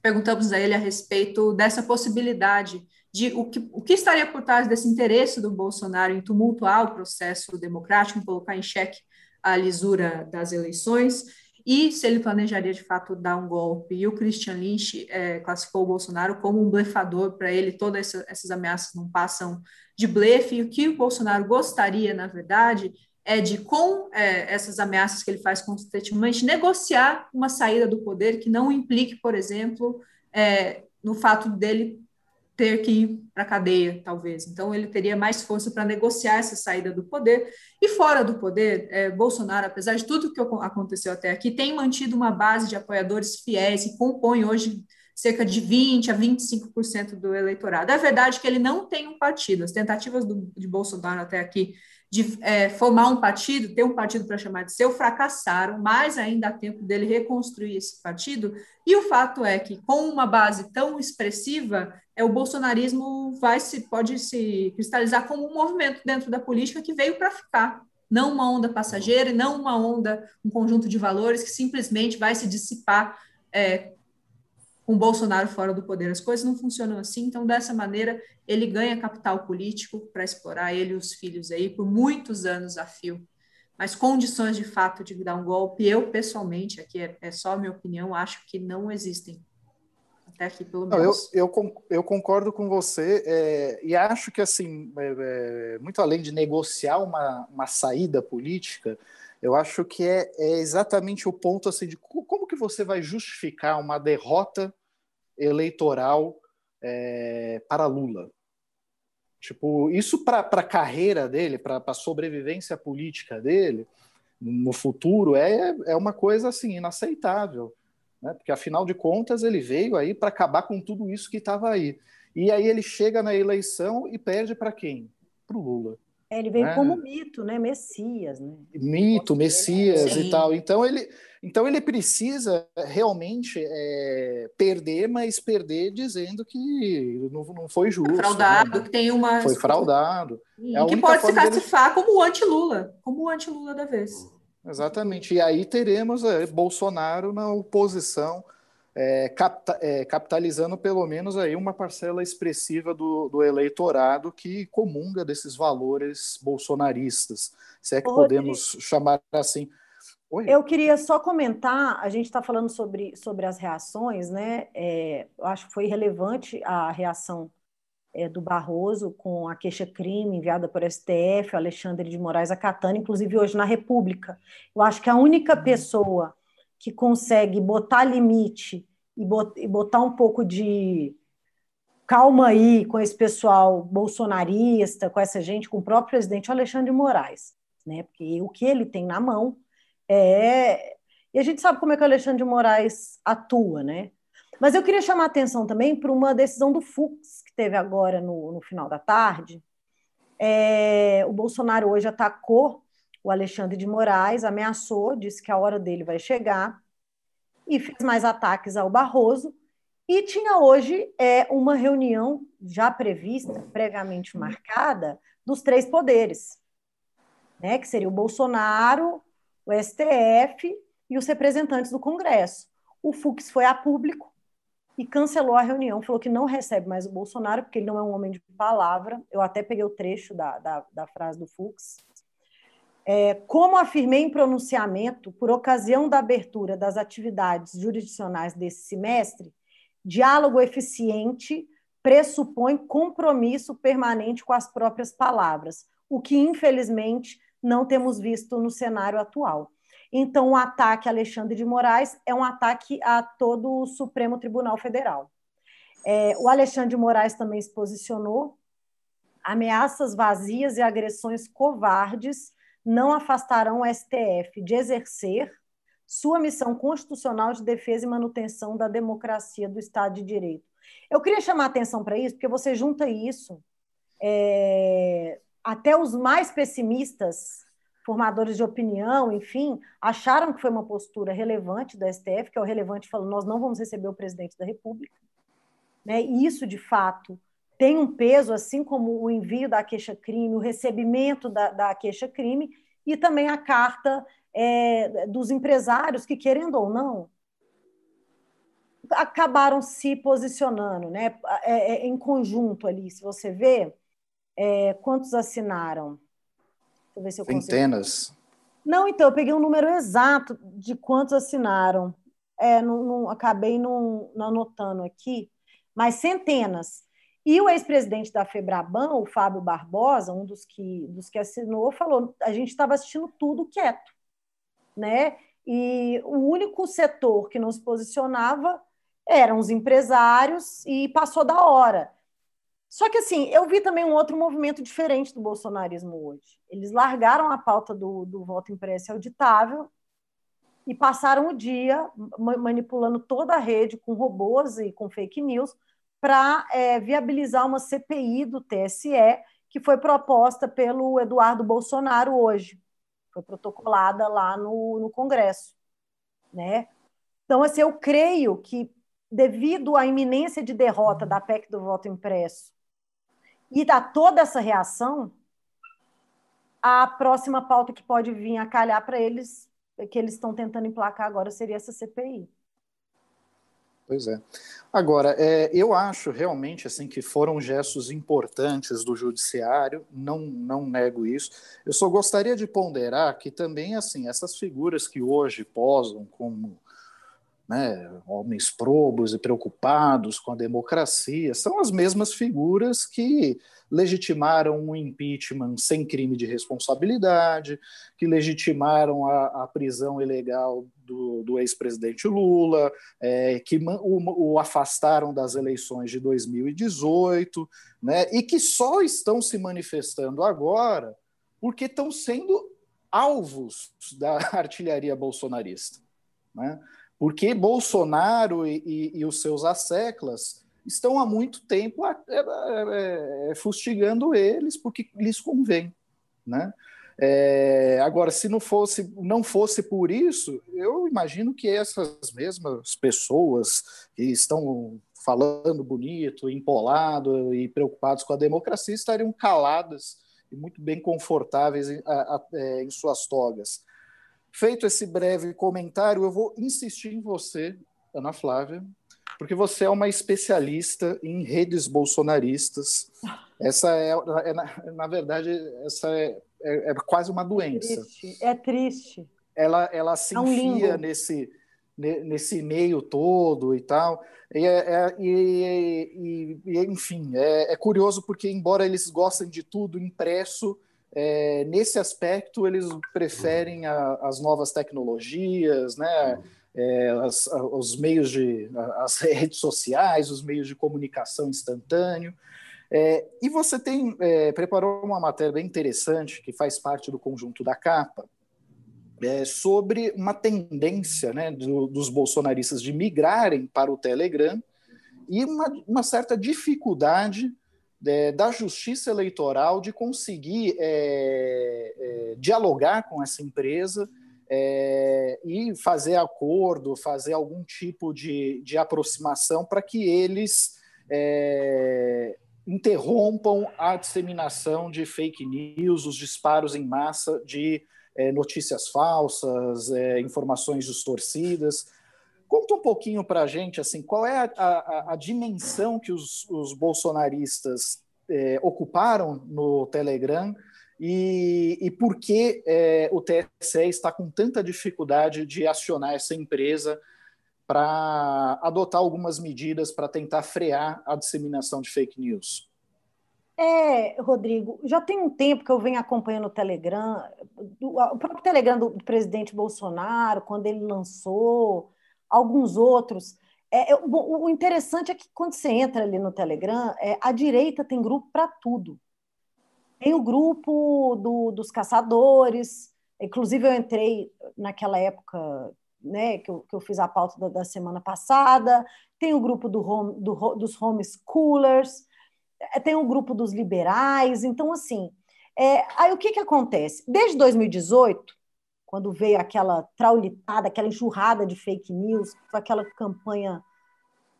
perguntamos a ele a respeito dessa possibilidade de o que, o que estaria por trás desse interesse do Bolsonaro em tumultuar o processo democrático, em colocar em xeque a lisura das eleições, e se ele planejaria de fato dar um golpe. E o Christian Lynch é, classificou o Bolsonaro como um blefador, para ele todas essa, essas ameaças não passam de blefe, e o que o Bolsonaro gostaria, na verdade, é de, com é, essas ameaças que ele faz constantemente, negociar uma saída do poder que não implique, por exemplo, é, no fato dele ter que ir para a cadeia, talvez. Então, ele teria mais força para negociar essa saída do poder. E fora do poder, é, Bolsonaro, apesar de tudo que aconteceu até aqui, tem mantido uma base de apoiadores fiéis e compõe hoje cerca de 20% a 25% do eleitorado. É verdade que ele não tem um partido. As tentativas do, de Bolsonaro até aqui de é, formar um partido, ter um partido para chamar de seu, fracassaram, mas ainda há tempo dele reconstruir esse partido. E o fato é que, com uma base tão expressiva, é, o bolsonarismo vai se, pode se cristalizar como um movimento dentro da política que veio para ficar. Não uma onda passageira não uma onda, um conjunto de valores que simplesmente vai se dissipar é, com Bolsonaro fora do poder. As coisas não funcionam assim, então, dessa maneira, ele ganha capital político para explorar ele e os filhos aí por muitos anos a fio. Mas condições de fato de dar um golpe, eu pessoalmente, aqui é, é só a minha opinião, acho que não existem. Até aqui, pelo menos. Não, eu, eu, eu, concordo com você é, e acho que, assim, é, é, muito além de negociar uma, uma saída política, eu acho que é, é, exatamente o ponto assim de como que você vai justificar uma derrota eleitoral é, para Lula. Tipo, isso para a carreira dele, para a sobrevivência política dele no futuro é, é uma coisa assim inaceitável, né? Porque afinal de contas ele veio aí para acabar com tudo isso que estava aí. E aí ele chega na eleição e perde para quem? Para o Lula. É, ele veio né? como mito, né? Messias, né? Mito, Messias Sim. e tal. Então ele, então ele precisa realmente é, perder, mas perder dizendo que não, não foi justo. Né? Fraudado, né? que tem uma. Foi fraudado. É que pode se classificar dele... como anti-Lula, como o anti-Lula da vez. Exatamente. E aí teremos é, Bolsonaro na oposição é, capta, é, capitalizando pelo menos aí uma parcela expressiva do, do, eleitorado que comunga desses valores bolsonaristas, se é que Oi. podemos chamar assim. Oi. Eu queria só comentar, a gente está falando sobre, sobre as reações, né? É, eu acho que foi relevante a reação é, do Barroso com a queixa-crime enviada por STF, Alexandre de Moraes acatando, inclusive hoje na República. Eu acho que a única uhum. pessoa que consegue botar limite e botar um pouco de calma aí com esse pessoal bolsonarista, com essa gente, com o próprio presidente Alexandre de Moraes, né? Porque o que ele tem na mão é. E a gente sabe como é que o Alexandre de Moraes atua, né? Mas eu queria chamar a atenção também para uma decisão do Fux, que teve agora no, no final da tarde. É, o Bolsonaro hoje atacou o Alexandre de Moraes, ameaçou, disse que a hora dele vai chegar e fez mais ataques ao Barroso. E tinha hoje é, uma reunião já prevista, previamente marcada, dos três poderes, né, que seria o Bolsonaro, o STF e os representantes do Congresso. O Fux foi a público e cancelou a reunião, falou que não recebe mais o Bolsonaro, porque ele não é um homem de palavra. Eu até peguei o trecho da, da, da frase do Fux. É, como afirmei em pronunciamento, por ocasião da abertura das atividades jurisdicionais desse semestre, diálogo eficiente pressupõe compromisso permanente com as próprias palavras, o que, infelizmente, não temos visto no cenário atual. Então, o ataque a Alexandre de Moraes é um ataque a todo o Supremo Tribunal Federal. É, o Alexandre de Moraes também se posicionou. Ameaças vazias e agressões covardes não afastarão o STF de exercer sua missão constitucional de defesa e manutenção da democracia do Estado de Direito. Eu queria chamar atenção para isso, porque você junta isso, é, até os mais pessimistas, formadores de opinião, enfim, acharam que foi uma postura relevante do STF, que é o relevante falando, nós não vamos receber o presidente da República. Né? E isso, de fato, tem um peso, assim como o envio da queixa-crime, o recebimento da, da queixa-crime e também a carta é, dos empresários que, querendo ou não, acabaram se posicionando né, é, é, em conjunto ali. Se você vê, é, quantos assinaram? Deixa eu ver se eu Centenas. Consigo. Não, então, eu peguei um número exato de quantos assinaram. É, não, não acabei não, não anotando aqui, mas centenas. E o ex-presidente da Febraban, o Fábio Barbosa, um dos que, dos que assinou, falou: a gente estava assistindo tudo quieto, né? E o único setor que não se posicionava eram os empresários e passou da hora. Só que assim, eu vi também um outro movimento diferente do bolsonarismo hoje. Eles largaram a pauta do, do voto impresso auditável e passaram o dia manipulando toda a rede com robôs e com fake news para é, viabilizar uma CPI do TSE, que foi proposta pelo Eduardo Bolsonaro hoje. Foi protocolada lá no, no Congresso. Né? Então, assim, eu creio que, devido à iminência de derrota da PEC do voto impresso e a toda essa reação, a próxima pauta que pode vir a calhar para eles, que eles estão tentando emplacar agora, seria essa CPI. Pois é. Agora, é, eu acho realmente assim que foram gestos importantes do judiciário, não, não nego isso. Eu só gostaria de ponderar que também assim essas figuras que hoje posam como né, homens probos e preocupados com a democracia são as mesmas figuras que legitimaram um impeachment sem crime de responsabilidade, que legitimaram a, a prisão ilegal do, do ex-presidente Lula, é, que o, o, afastaram das eleições de 2018, né, e que só estão se manifestando agora porque estão sendo alvos da artilharia bolsonarista. Né? Porque Bolsonaro e, e, e os seus asseclas estão há muito tempo é, é, é, fustigando eles porque lhes convém. né? É, agora, se não fosse, não fosse por isso, eu imagino que essas mesmas pessoas que estão falando bonito, empolado e preocupados com a democracia estariam caladas e muito bem confortáveis em, a, a, em suas togas. Feito esse breve comentário, eu vou insistir em você, Ana Flávia, porque você é uma especialista em redes bolsonaristas. Essa é, é na, na, verdade, essa é, é, é, quase uma doença. É triste. É triste. Ela, ela se é um enfia nesse, nesse meio todo e tal. E, é, é e, e, enfim, é, é, curioso porque, embora eles gostem de tudo impresso, é, nesse aspecto eles preferem a, as novas tecnologias, né? É, as, os meios de as redes sociais, os meios de comunicação instantâneo. É, e você tem é, preparou uma matéria bem interessante que faz parte do conjunto da capa, é, sobre uma tendência né, do, dos bolsonaristas de migrarem para o Telegram e uma, uma certa dificuldade é, da justiça eleitoral de conseguir é, é dialogar com essa empresa é, e fazer acordo, fazer algum tipo de, de aproximação para que eles é, interrompam a disseminação de fake news, os disparos em massa de notícias falsas, informações distorcidas. Conta um pouquinho para a gente, assim, qual é a, a, a dimensão que os, os bolsonaristas é, ocuparam no Telegram e, e por que é, o TSE está com tanta dificuldade de acionar essa empresa para adotar algumas medidas para tentar frear a disseminação de fake news? É, Rodrigo, já tem um tempo que eu venho acompanhando o Telegram, o próprio Telegram do, presidente Bolsonaro, quando ele lançou, alguns outros. É, o, o, interessante é que quando você entra ali no Telegram, é, a direita tem grupo para tudo. Tem o grupo do, dos caçadores, inclusive eu entrei naquela época né, que, eu, que eu fiz a pauta da, da semana passada, tem o grupo do home, do, dos homeschoolers, é, tem um grupo dos liberais, então, assim, é, aí o que, que acontece? Desde 2018, quando veio aquela traulitada, aquela enxurrada de fake news, aquela campanha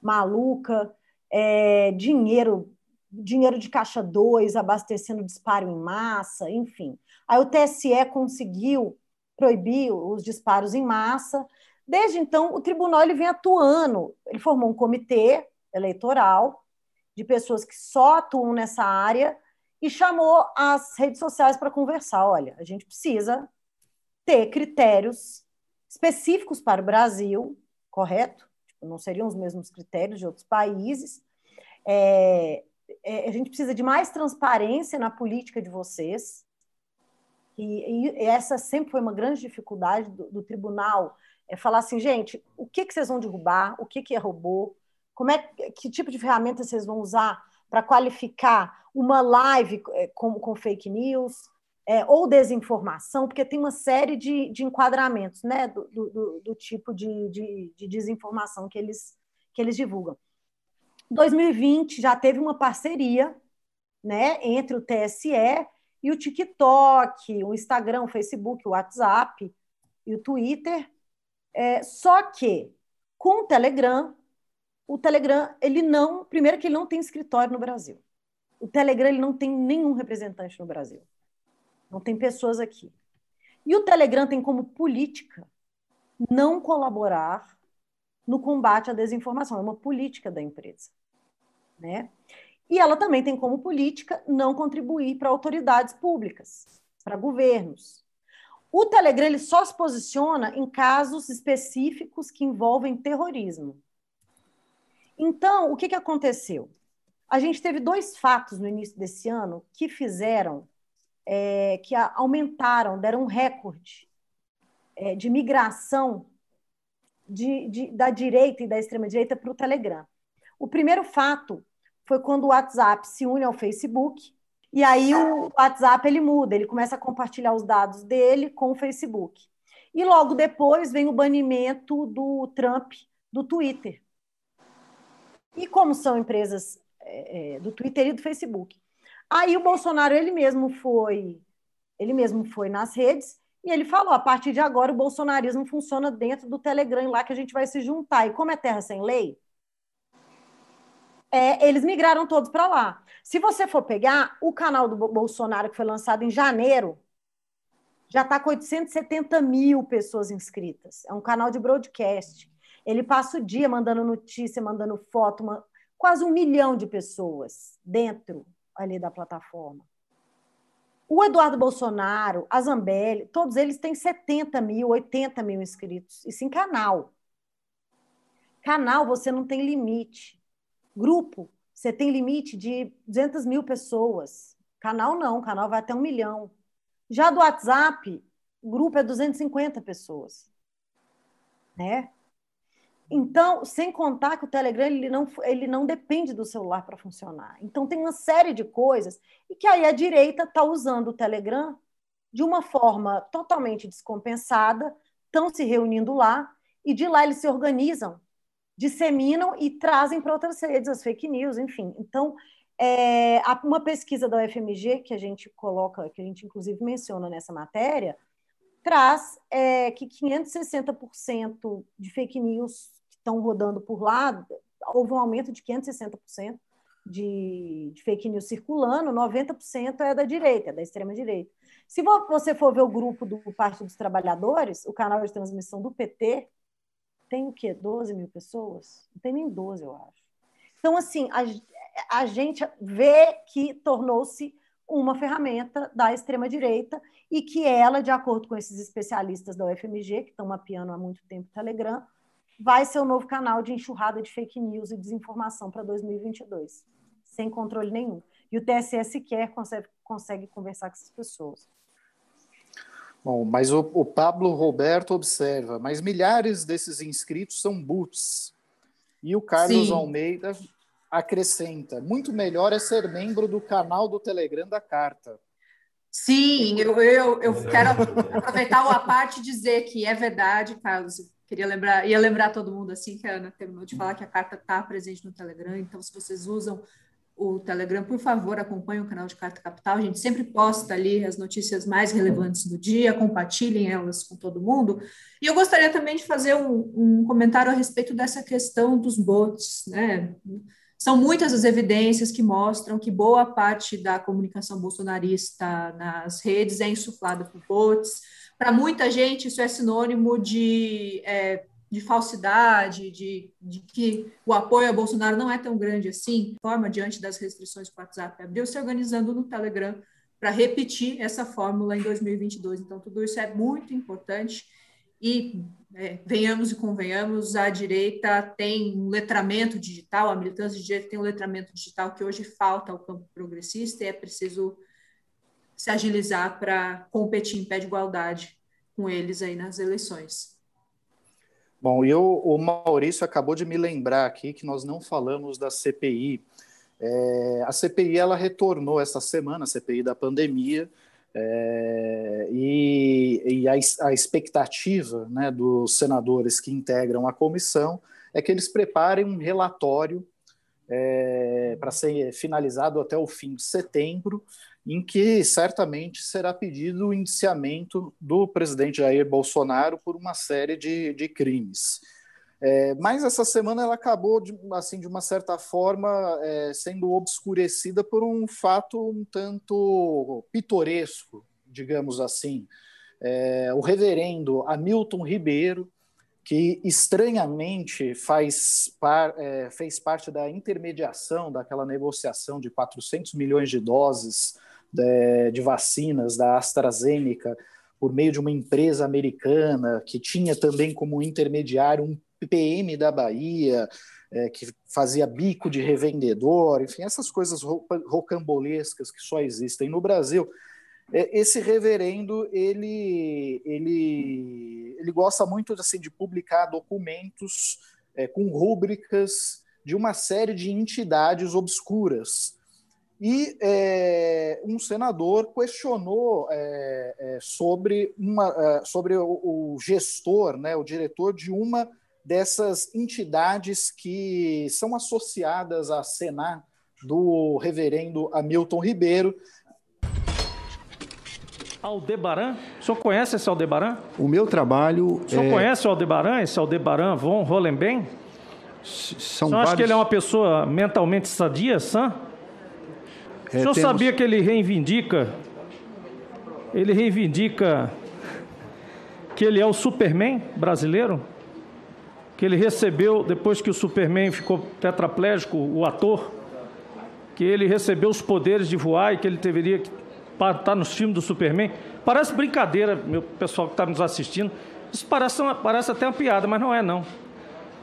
maluca, é, dinheiro dinheiro de caixa 2, abastecendo disparo em massa, enfim. Aí o TSE conseguiu proibir os disparos em massa. Desde então, o tribunal ele vem atuando. Ele formou um comitê eleitoral de pessoas que só atuam nessa área e chamou as redes sociais para conversar. Olha, a gente precisa ter critérios específicos para o Brasil, correto? Tipo, não seriam os mesmos critérios de outros países. É, é, a gente precisa de mais transparência na política de vocês. E, e essa sempre foi uma grande dificuldade do, do tribunal, é falar assim, gente, o que, que vocês vão derrubar, o que, que é robô, como é que tipo de ferramenta vocês vão usar para qualificar uma live eh, com, com fake news é, ou desinformação? Porque tem uma série de, de enquadramentos né, do, do, do tipo de, de, de, desinformação que eles, que eles divulgam. 2020 já teve uma parceria né, entre o TSE e o TikTok, o Instagram, o Facebook, o WhatsApp e o Twitter. É, só que com o Telegram o Telegram, ele não, primeiro que ele não tem escritório no Brasil. O Telegram ele não tem nenhum representante no Brasil. Não tem pessoas aqui. E o Telegram tem como política não colaborar no combate à desinformação, é uma política da empresa, né? E ela também tem como política não contribuir para autoridades públicas, para governos. O Telegram ele só se posiciona em casos específicos que envolvem terrorismo. Então, o que, que aconteceu? A gente teve dois fatos no início desse ano que fizeram, é, que aumentaram, deram um recorde é, de migração de, de, da direita e da extrema-direita para o Telegram. O primeiro fato foi quando o WhatsApp se une ao Facebook, e aí o WhatsApp ele muda, ele começa a compartilhar os dados dele com o Facebook. E logo depois vem o banimento do Trump do Twitter. E como são empresas é, é, do Twitter e do Facebook. Aí o Bolsonaro ele mesmo foi Ele mesmo foi nas redes e ele falou: a partir de agora o bolsonarismo funciona dentro do Telegram lá que a gente vai se juntar. E como é terra sem lei, é, eles migraram todos para lá. Se você for pegar o canal do Bolsonaro, que foi lançado em janeiro, já está com 870 mil pessoas inscritas. É um canal de broadcast. Ele passa o dia mandando notícia, mandando foto, uma... quase um milhão de pessoas dentro ali da plataforma. O Eduardo Bolsonaro, a Zambelli, todos eles têm 70 mil, 80 mil inscritos. Isso em canal. Canal você não tem limite. Grupo, você tem limite de 200 mil pessoas. Canal não, canal vai até um milhão. Já do WhatsApp, grupo é 250 pessoas. Né? Então, sem contar que o Telegram ele não, ele não depende do celular para funcionar. Então, tem uma série de coisas e que aí a direita está usando o Telegram de uma forma totalmente descompensada, estão se reunindo lá e de lá eles se organizam, disseminam e trazem para outras redes as fake news, enfim. Então, é, uma pesquisa da UFMG que a gente coloca, que a gente inclusive menciona nessa matéria, traz é, que 560% de fake news estão rodando por lá, houve um aumento de 560% de, de fake news circulando, 90% é da direita, é da extrema-direita. Se você for ver o grupo do Partido dos Trabalhadores, o canal de transmissão do PT, tem o quê? 12 mil pessoas? Não tem nem 12, eu acho. Então, assim, a, a gente vê que tornou-se uma ferramenta da extrema-direita e que ela, de acordo com esses especialistas da UFMG, que estão mapeando há muito tempo o Telegram, vai ser o novo canal de enxurrada de fake news e desinformação para 2022, sem controle nenhum. E o TSE sequer consegue, consegue conversar com essas pessoas. Bom, mas o, o Pablo Roberto observa, mas milhares desses inscritos são boots. E o Carlos Sim. Almeida acrescenta: muito melhor é ser membro do canal do Telegram da Carta. Sim, eu, eu, eu quero aproveitar a parte e dizer que é verdade, Carlos. Queria lembrar, ia lembrar todo mundo assim que a Ana terminou de falar que a carta está presente no Telegram. Então, se vocês usam o Telegram, por favor, acompanhem o canal de Carta Capital. A gente sempre posta ali as notícias mais relevantes do dia, compartilhem elas com todo mundo. E eu gostaria também de fazer um, um comentário a respeito dessa questão dos bots, né? São muitas as evidências que mostram que boa parte da comunicação bolsonarista nas redes é insuflada por bots. Para muita gente, isso é sinônimo de, é, de falsidade, de, de, que o apoio a Bolsonaro não é tão grande assim. Forma, diante das restrições que o WhatsApp abriu, se organizando no Telegram para repetir essa fórmula em 2022. Então, tudo isso é muito importante e é, venhamos e convenhamos, a direita tem um letramento digital, a militância de direita tem um letramento digital que hoje falta ao campo progressista e é preciso se agilizar para competir em pé de igualdade com eles aí nas eleições. Bom, e o, Maurício acabou de me lembrar aqui que nós não falamos da CPI. É, a CPI ela retornou essa semana, a CPI da pandemia, é, e, e a, a, expectativa né, dos senadores que integram a comissão é que eles preparem um relatório é, para ser finalizado até o fim de setembro, em que certamente será pedido o indiciamento do presidente Jair Bolsonaro por uma série de, de crimes. É, mas essa semana ela acabou, de, assim, de uma certa forma, é, sendo obscurecida por um fato um tanto pitoresco, digamos assim. É, o reverendo Hamilton Ribeiro, que estranhamente faz par, é, fez parte da intermediação daquela negociação de 400 milhões de doses de, de vacinas da AstraZeneca por meio de uma empresa americana que tinha também como intermediário um PM da Bahia, é, que fazia bico de revendedor, enfim, essas coisas rocambolescas que só existem no Brasil. É, esse reverendo, ele, ele, ele gosta muito assim, de publicar documentos é, com rúbricas de uma série de entidades obscuras. E é, um senador questionou é, é, sobre, uma, é, sobre o, o, gestor, né, o diretor de uma dessas entidades que são associadas à Senar do reverendo Hamilton Ribeiro. Aldebaran? O senhor conhece esse Aldebaran? O meu trabalho. O senhor é... conhece o Aldebaran, esse Aldebaran von Hollenben? São o senhor vários... acha que ele é uma pessoa mentalmente sadia, sã? É, o senhor temos... sabia que ele reivindica. Ele reivindica que ele é o Superman brasileiro? Que ele recebeu, depois que o Superman ficou tetraplégico, o ator, que ele recebeu os poderes de voar e que ele deveria estar tá nos filmes do Superman. Parece brincadeira, meu pessoal que está nos assistindo. Isso parece, uma, parece até uma piada, mas não é não.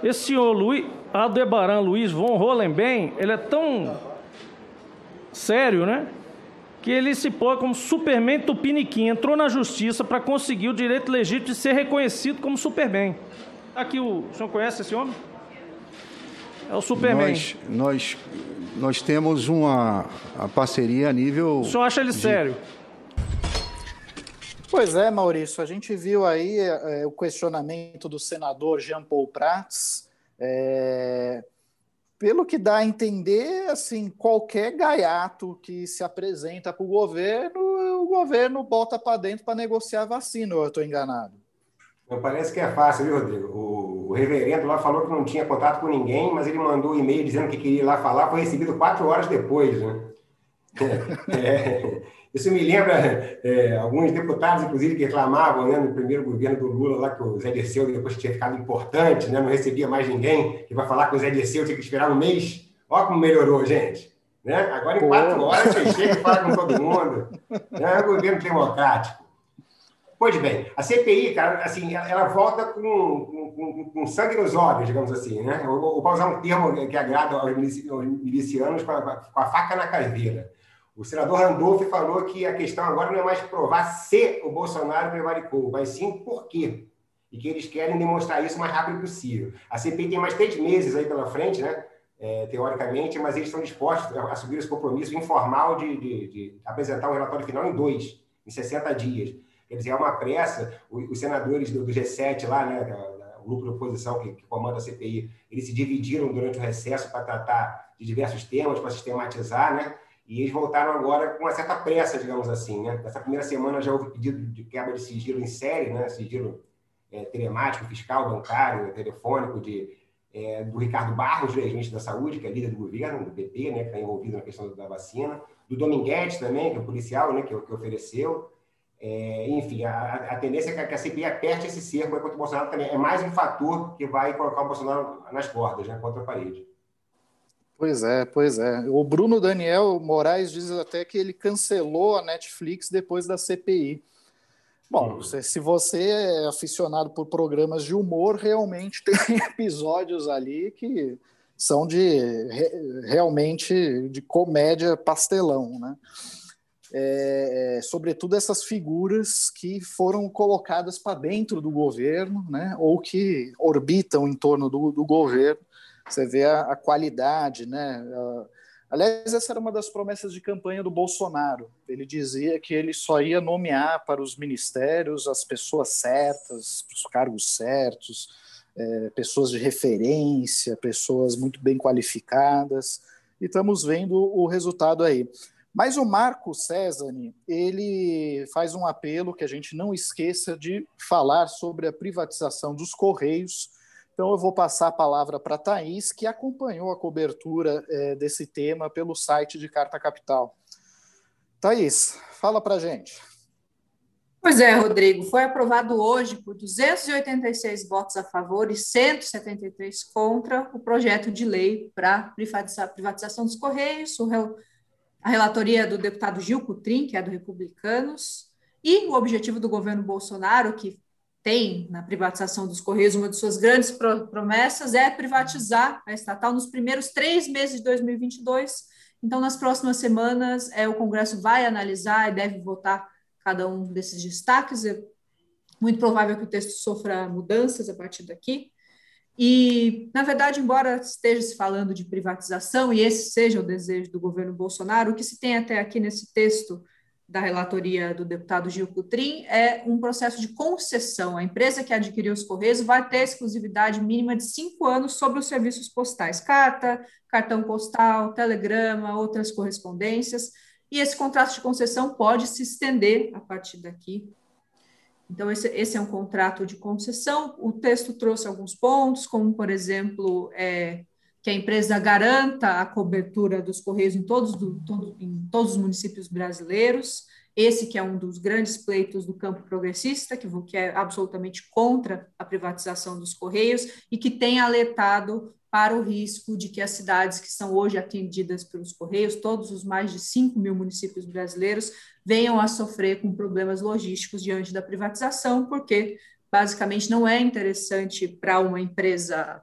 Esse senhor Luiz, Aldebaran Luiz von Hollenben, ele é tão sério, né? Que ele se põe como Superman Tupiniquim, entrou na justiça para conseguir o direito legítimo de ser reconhecido como Superman. Aqui o, o senhor conhece esse homem? É o Superman. Nós, nós, nós temos uma parceria a nível. O senhor acha ele de... sério? Pois é, Maurício. A gente viu aí é, o questionamento do senador Jean Paul Prats. É, pelo que dá a entender, assim, qualquer gaiato que se apresenta para o governo, o governo bota para dentro para negociar a vacina, ou eu estou enganado? Parece que é fácil, viu, Rodrigo? O, o, reverendo lá falou que não tinha contato com ninguém, mas ele mandou um e-mail dizendo que queria ir lá falar, foi recebido quatro horas depois, né? É, isso me lembra é, alguns deputados, inclusive, que reclamavam né, no primeiro governo do Lula, lá que o Zé Dirceu depois tinha ficado importante, né, não recebia mais ninguém, que vai falar com o Zé Dirceu tinha que esperar um mês. Olha como melhorou, gente. Né? Agora, em quatro horas, você chega e fala com todo mundo. Né? É um governo democrático. Pois bem, a CPI, cara, assim, ela volta com, com, com sangue nos olhos, digamos assim, né? Ou, ou para usar um termo que agrada aos milicianos, com a, com a faca na caveira. O senador Randolph falou que a questão agora não é mais provar se o Bolsonaro prevaricou, mas sim por quê. E que eles querem demonstrar isso o mais rápido possível. A CPI tem mais três meses aí pela frente, né? É, teoricamente, mas eles estão dispostos a assumir esse compromisso informal de, de, de, apresentar um relatório final em dois, em 60 dias. Quer dizer, é uma pressa. Os, senadores do, do, G7 lá, né, o grupo de oposição que, que comanda a CPI, eles se dividiram durante o recesso para tratar de diversos temas, para sistematizar, né? E eles voltaram agora com uma certa pressa, digamos assim. Né? Nessa primeira semana já houve pedido de quebra de sigilo em série, né? sigilo é, telemático, fiscal, bancário, telefônico, de, é, do Ricardo Barros, ex-ministro da Saúde, que é líder do governo, do PP, né? que está envolvido na questão da vacina, do Dominguete também, que é o policial, né? que, que ofereceu. É, enfim, a, a, tendência é que a CPI aperte esse cerco contra o Bolsonaro também. É mais um fator que vai colocar o Bolsonaro nas cordas, né? contra a parede. Pois é, pois é. O Bruno Daniel Moraes diz até que ele cancelou a Netflix depois da CPI. Bom, se você é aficionado por programas de humor, realmente tem episódios ali que são de realmente de comédia pastelão, né? É, é, sobretudo essas figuras que foram colocadas para dentro do governo, né? Ou que orbitam em torno do, do governo você vê a, a qualidade, né? aliás, essa era uma das promessas de campanha do Bolsonaro. Ele dizia que ele só ia nomear para os ministérios as pessoas certas, os cargos certos, é, pessoas de referência, pessoas muito bem qualificadas. E estamos vendo o resultado aí. Mas o Marco César, ele faz um apelo que a gente não esqueça de falar sobre a privatização dos Correios então, eu vou passar a palavra para a Thaís, que acompanhou a cobertura é, desse tema pelo site de Carta Capital. Thaís, fala para a gente. Pois é, Rodrigo, foi aprovado hoje por 286 votos a favor e 173 contra o projeto de lei para privatização dos Correios, a relatoria do deputado Gil Cutrim, que é do Republicanos, e o objetivo do governo Bolsonaro, que tem na privatização dos Correios, uma de suas grandes promessas é privatizar a estatal nos primeiros três meses de 2022. Então, nas próximas semanas, é, o Congresso vai analisar e deve votar cada um desses destaques. É muito provável que o texto sofra mudanças a partir daqui. E, na verdade, embora esteja se falando de privatização, e esse seja o desejo do governo Bolsonaro, o que se tem até aqui nesse texto da relatoria do deputado Gil Cutrim é um processo de concessão. A empresa que adquiriu os Correios vai ter exclusividade mínima de cinco anos sobre os serviços postais, carta, cartão postal, telegrama, outras correspondências, e esse contrato de concessão pode se estender a partir daqui. Então, esse, esse é um contrato de concessão. O texto trouxe alguns pontos, como, por exemplo, é, que a empresa garanta a cobertura dos Correios em todos, do, todo, em todos os municípios brasileiros, esse que é um dos grandes pleitos do campo progressista, que, que é absolutamente contra a privatização dos Correios e que tem alertado para o risco de que as cidades que são hoje atendidas pelos Correios, todos os mais de 5 mil municípios brasileiros, venham a sofrer com problemas logísticos diante da privatização, porque basicamente não é interessante para uma empresa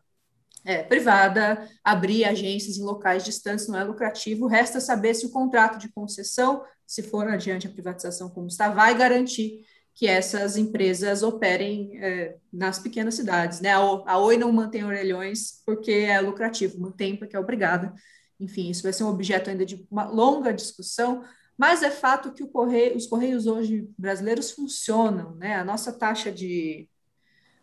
é, privada abrir agências em locais distantes, não é lucrativo. Resta saber se o contrato de concessão, se for adiante a privatização como está, vai garantir que essas empresas operem é, nas pequenas cidades. Né? A, Oi não mantém orelhões porque é lucrativo, mantém porque é obrigada. Enfim, isso vai ser um objeto ainda de uma longa discussão, mas é fato que correio, os correios hoje brasileiros funcionam. Né? A nossa taxa de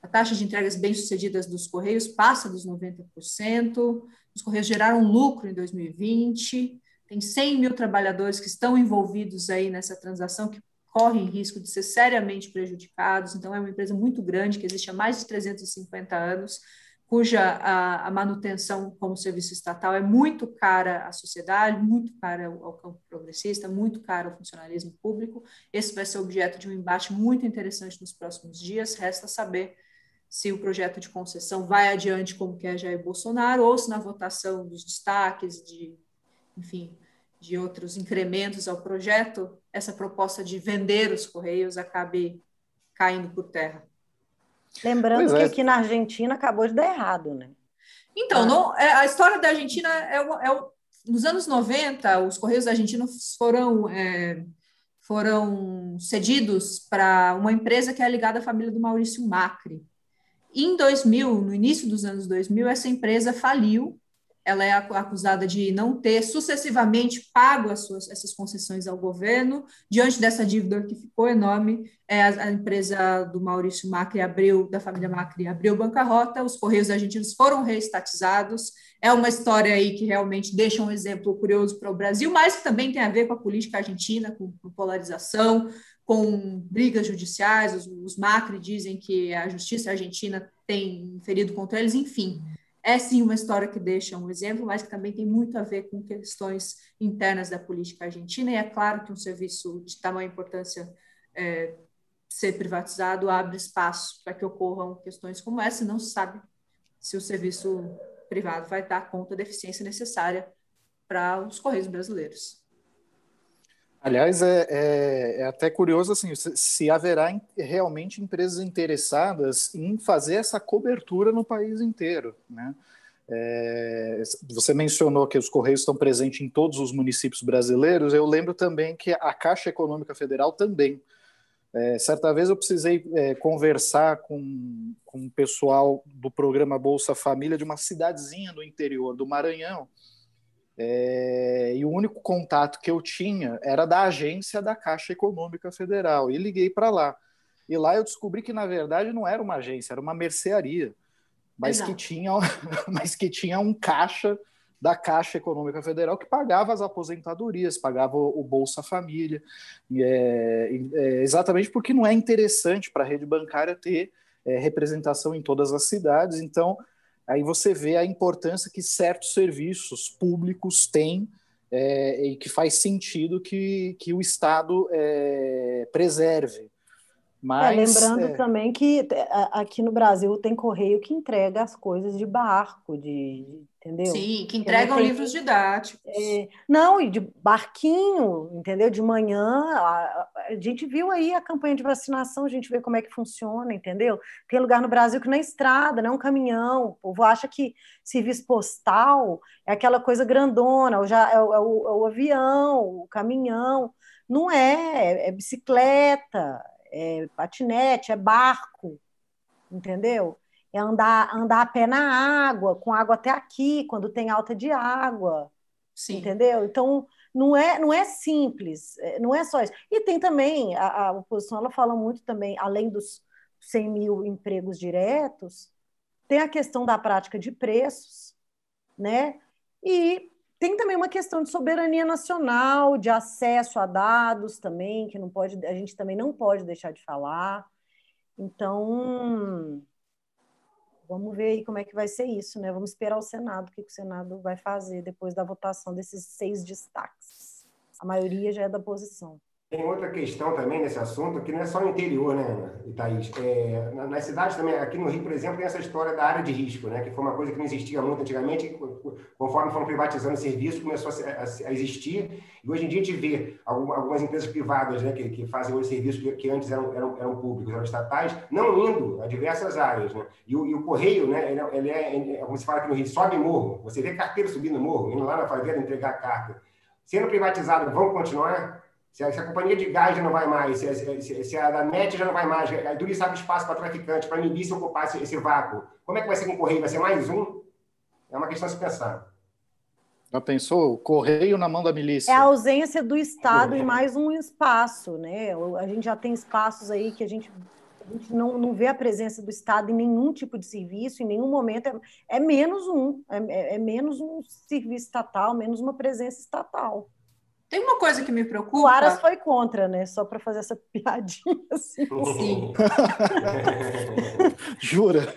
a taxa de entregas bem-sucedidas dos Correios passa dos 90%, os Correios geraram lucro em 2020, tem 100 mil trabalhadores que estão envolvidos aí nessa transação, que correm risco de ser seriamente prejudicados. Então, é uma empresa muito grande, que existe há mais de 350 anos, cuja a, a, manutenção como serviço estatal é muito cara à sociedade, muito cara ao, ao, campo progressista, muito cara ao funcionalismo público. Esse vai ser objeto de um embate muito interessante nos próximos dias. Resta saber se o projeto de concessão vai adiante como quer Jair Bolsonaro ou se na votação dos destaques de, enfim, de outros incrementos ao projeto, essa proposta de vender os Correios acabe caindo por terra. Lembrando é. que aqui na Argentina acabou de dar errado, né? Então, ah. não, é, a história da Argentina é, é, nos anos 90, os Correios argentinos foram, é, foram cedidos para uma empresa que é ligada à família do Maurício Macri. Em 2000, no início dos anos 2000, essa empresa faliu ela é acusada de não ter sucessivamente pago as suas, essas concessões ao governo. Diante dessa dívida que ficou enorme, é, a, a, empresa do Maurício Macri abriu, da família Macri, abriu bancarrota, os Correios argentinos foram reestatizados. É uma história aí que realmente deixa um exemplo curioso para o Brasil, mas que também tem a ver com a política argentina, com, com polarização, com brigas judiciais. Os, os Macri dizem que a justiça argentina tem ferido contra eles, enfim é sim uma história que deixa um exemplo, mas que também tem muito a ver com questões internas da política argentina, e é claro que um serviço de tamanha importância é, ser privatizado abre espaço para que ocorram questões como essa, e não se sabe se o serviço privado vai dar conta da eficiência necessária para os Correios brasileiros. Aliás, é, é, é, até curioso assim, se, se haverá realmente empresas interessadas em fazer essa cobertura no país inteiro. Né? É, você mencionou que os Correios estão presentes em todos os municípios brasileiros, eu lembro também que a Caixa Econômica Federal também. É, certa vez eu precisei é, conversar com, com o pessoal do programa Bolsa Família de uma cidadezinha do interior do Maranhão, é, e o único contato que eu tinha era da agência da Caixa Econômica Federal. E liguei para lá. E lá eu descobri que, na verdade, não era uma agência, era uma mercearia. Mas, que tinha, mas que tinha um caixa da Caixa Econômica Federal que pagava as aposentadorias, pagava o, Bolsa Família. É, é, exatamente porque não é interessante para a rede bancária ter é, representação em todas as cidades. Então, aí você vê a importância que certos serviços públicos têm é, e que faz sentido que, que o Estado é, preserve. É, Mas, é, lembrando também que aqui no Brasil tem correio que entrega as coisas de barco, de, entendeu? Sim, que entregam tem, livros didáticos. É, não, e de barquinho, entendeu? De manhã, a, a, gente viu aí a campanha de vacinação, a gente vê como é que funciona, entendeu? Tem lugar no Brasil que não é estrada, não é um caminhão. O povo acha que serviço postal é aquela coisa grandona, ou já é o, é o, é o avião, o caminhão. Não é, é bicicleta, é patinete, é barco, entendeu? é andar, andar a pé na água, com água até aqui, quando tem alta de água. Sim. Entendeu? Então, não é, não é simples, é, não é só isso. E tem também, a, a oposição ela fala muito também, além dos 100 mil empregos diretos, tem a questão da prática de preços, né? E tem também uma questão de soberania nacional, de acesso a dados também, que não pode, a gente também não pode deixar de falar. Então, vamos ver aí como é que vai ser isso, né? Vamos esperar o Senado, o que o Senado vai fazer depois da votação desses seis destaques. A maioria já é da posição. Tem outra questão também nesse assunto, que não é só no interior, né, Thaís? É, nas cidades também, aqui no Rio, por exemplo, tem essa história da área de risco, né, que foi uma coisa que não existia muito antigamente, conforme foram privatizando o serviço, começou a, a, existir, e hoje em dia a gente vê algumas empresas privadas né, que, que fazem hoje serviços que, que antes eram, eram, eram, públicos, eram estatais, não indo a diversas áreas. Né? E, o, e o correio, né, ele, é, ele é, como se fala aqui no Rio, sobe morro, você vê carteiro subindo morro, indo lá na favela entregar carta. Sendo privatizado, vão continuar? Se a, se a, companhia de gás já não vai mais, se a, se, se a da NET já não vai mais, a Duri abre espaço para traficante, para milícia ocupar esse, esse vácuo. Como é que vai ser com o Correio? Vai ser mais um? É uma questão a se pensar. Já pensou? Correio na mão da milícia. É a ausência do Estado em mais um espaço, né? A gente já tem espaços aí que a gente, a gente não, não vê a presença do Estado em nenhum tipo de serviço, em nenhum momento. É, é menos um, é, é, é menos um serviço estatal, menos uma presença estatal. Tem uma coisa que me preocupa. O Aras foi contra, né? Só para fazer essa piadinha assim. Sim. Jura?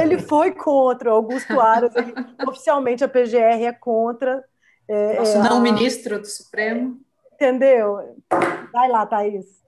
Ele foi contra, Augusto Aras. Ele, oficialmente a PGR é contra. É, Nosso é, não a... ministro do Supremo. Entendeu? Vai lá, Thaís.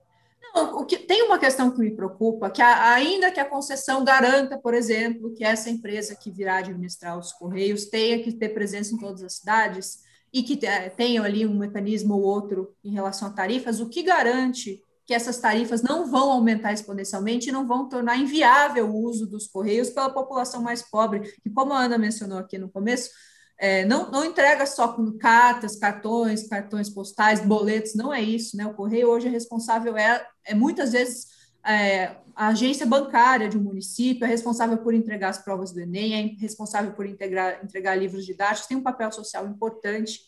Não, o que, tem uma questão que me preocupa, que a, ainda que a concessão garanta, por exemplo, que essa empresa que virá administrar os Correios tenha que ter presença em todas as cidades, e que tenham ali um mecanismo ou outro em relação a tarifas, o que garante que essas tarifas não vão aumentar exponencialmente e não vão tornar inviável o uso dos correios pela população mais pobre, que, como a Ana mencionou aqui no começo, é, não, não entrega só com cartas, cartões, cartões postais, boletos, não é isso, né? O correio hoje é responsável, é, é muitas vezes é, a agência bancária de um município, é responsável por entregar as provas do Enem, é responsável por integrar, entregar livros didáticos, tem um papel social importante,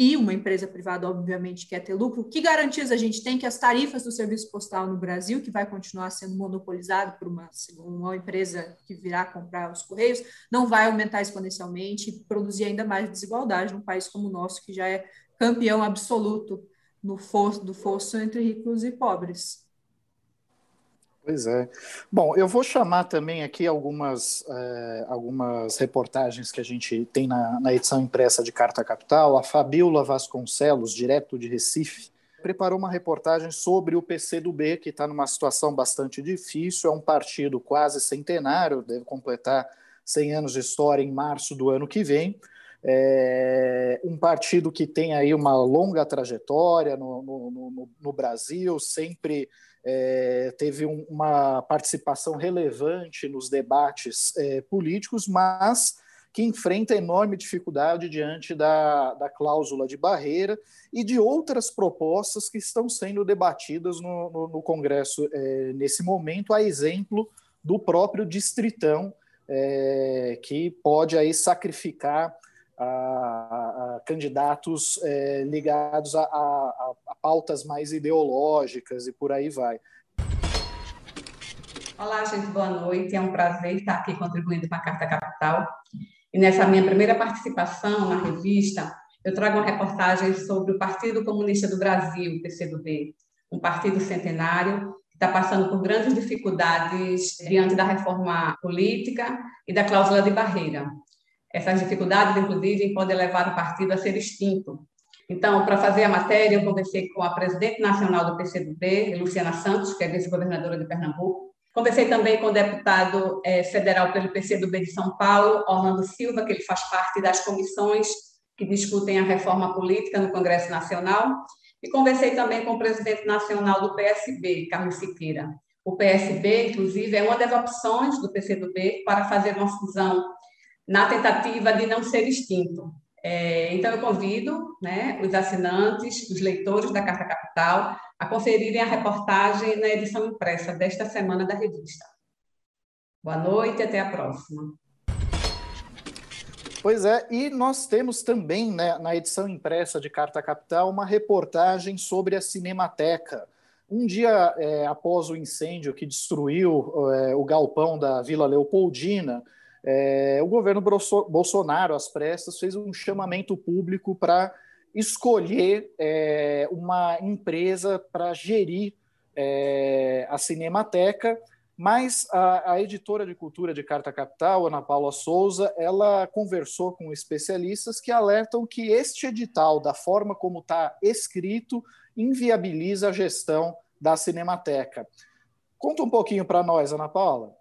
e uma empresa privada, obviamente, quer ter lucro. Que garantias a gente tem que as tarifas do serviço postal no Brasil, que vai continuar sendo monopolizado por uma, uma empresa que virá comprar os Correios, não vai aumentar exponencialmente e produzir ainda mais desigualdade num país como o nosso, que já é campeão absoluto no fosso, do fosso entre ricos e pobres. Pois é. Bom, eu vou chamar também aqui algumas, é, algumas reportagens que a gente tem na, na, edição impressa de Carta Capital. A Fabiola Vasconcelos, direto de Recife, preparou uma reportagem sobre o PCdoB, que está numa situação bastante difícil. É um partido quase centenário, deve completar 100 anos de história em março do ano que vem. É um partido que tem aí uma longa trajetória no, no, no, no Brasil, sempre é, teve um, uma participação relevante nos debates é, políticos, mas que enfrenta enorme dificuldade diante da, da cláusula de barreira e de outras propostas que estão sendo debatidas no, no, no Congresso é, nesse momento, a exemplo do próprio Distritão, é, que pode aí sacrificar a, a candidatos é, ligados a, a, a pautas mais ideológicas e por aí vai. Olá, gente, boa noite. É um prazer estar aqui contribuindo com a Carta Capital. E nessa minha primeira participação na revista, eu trago uma reportagem sobre o Partido Comunista do Brasil, PCdoB, um partido centenário que está passando por grandes dificuldades diante da reforma política e da cláusula de barreira. Essas dificuldades, inclusive, podem levar o partido a ser extinto. Então, para fazer a matéria, eu conversei com a presidente nacional do PCdoB, Luciana Santos, que é vice-governadora de Pernambuco. Conversei também com o deputado é, federal pelo PCdoB de São Paulo, Orlando Silva, que ele faz parte das comissões que discutem a reforma política no Congresso Nacional. E conversei também com o presidente nacional do PSB, Carlos Siqueira. O PSB, inclusive, é uma das opções do PCdoB para fazer uma fusão na tentativa de não ser extinto. É, então, eu convido né, os assinantes, os leitores da Carta Capital, a conferirem a reportagem na edição impressa desta semana da revista. Boa noite e até a próxima. Pois é, e nós temos também né, na edição impressa de Carta Capital uma reportagem sobre a Cinemateca. Um dia é, após o incêndio que destruiu é, o galpão da Vila Leopoldina, é, o governo Bolsonaro, às pressas, fez um chamamento público para escolher é, uma empresa para gerir é, a Cinemateca, mas a, a, editora de cultura de Carta Capital, Ana Paula Souza, ela conversou com especialistas que alertam que este edital, da forma como está escrito, inviabiliza a gestão da Cinemateca. Conta um pouquinho para nós, Ana Paula.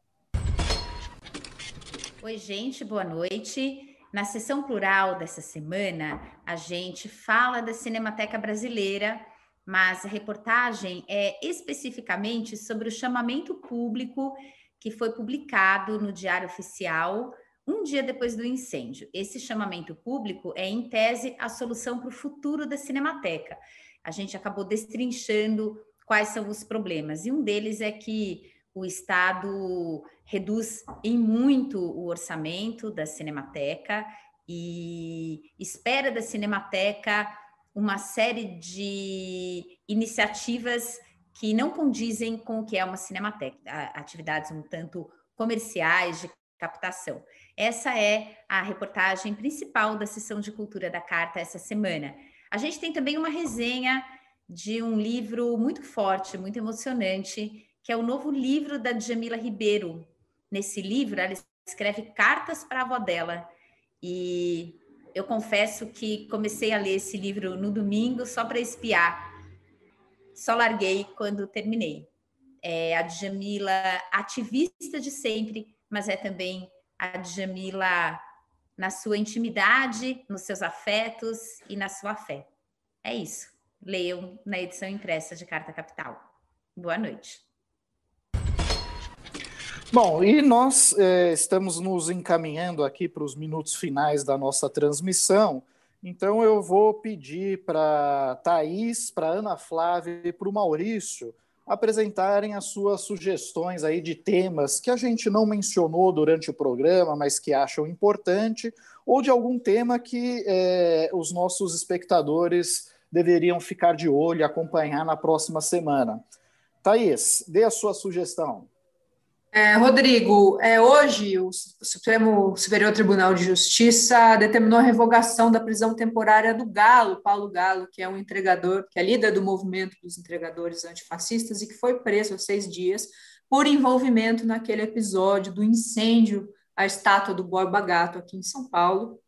Oi, gente, boa noite. Na sessão plural dessa semana, a gente fala da Cinemateca Brasileira, mas a reportagem é especificamente sobre o chamamento público que foi publicado no Diário Oficial um dia depois do incêndio. Esse chamamento público é, em tese, a solução para o futuro da Cinemateca. A gente acabou destrinchando quais são os problemas, e um deles é que o Estado reduz em muito o orçamento da Cinemateca e espera da Cinemateca uma série de iniciativas que não condizem com o que é uma cinemateca, atividades um tanto comerciais de captação. Essa é a reportagem principal da sessão de cultura da Carta essa semana. A gente tem também uma resenha de um livro muito forte, muito emocionante, que é o novo livro da Djamila Ribeiro. Nesse livro, ela escreve cartas para a avó dela. E eu confesso que comecei a ler esse livro no domingo só para espiar. Só larguei quando terminei. É a Djamila ativista de sempre, mas é também a Djamila na sua intimidade, nos seus afetos e na sua fé. É isso. Leiam na edição impressa de Carta Capital. Boa noite. Bom, e nós é, estamos nos encaminhando aqui para os minutos finais da nossa transmissão. Então eu vou pedir para Thaís, para Ana Flávia e para o Maurício apresentarem as suas sugestões aí de temas que a gente não mencionou durante o programa, mas que acham importante, ou de algum tema que é, os nossos espectadores deveriam ficar de olho e acompanhar na próxima semana. Thaís, dê a sua sugestão. É, Rodrigo, é, hoje o Supremo Superior Tribunal de Justiça determinou a revogação da prisão temporária do Galo, Paulo Galo, que é um entregador, que é líder do movimento dos entregadores antifascistas e que foi preso há seis dias por envolvimento naquele episódio do incêndio à estátua do Borba Gato aqui em São Paulo.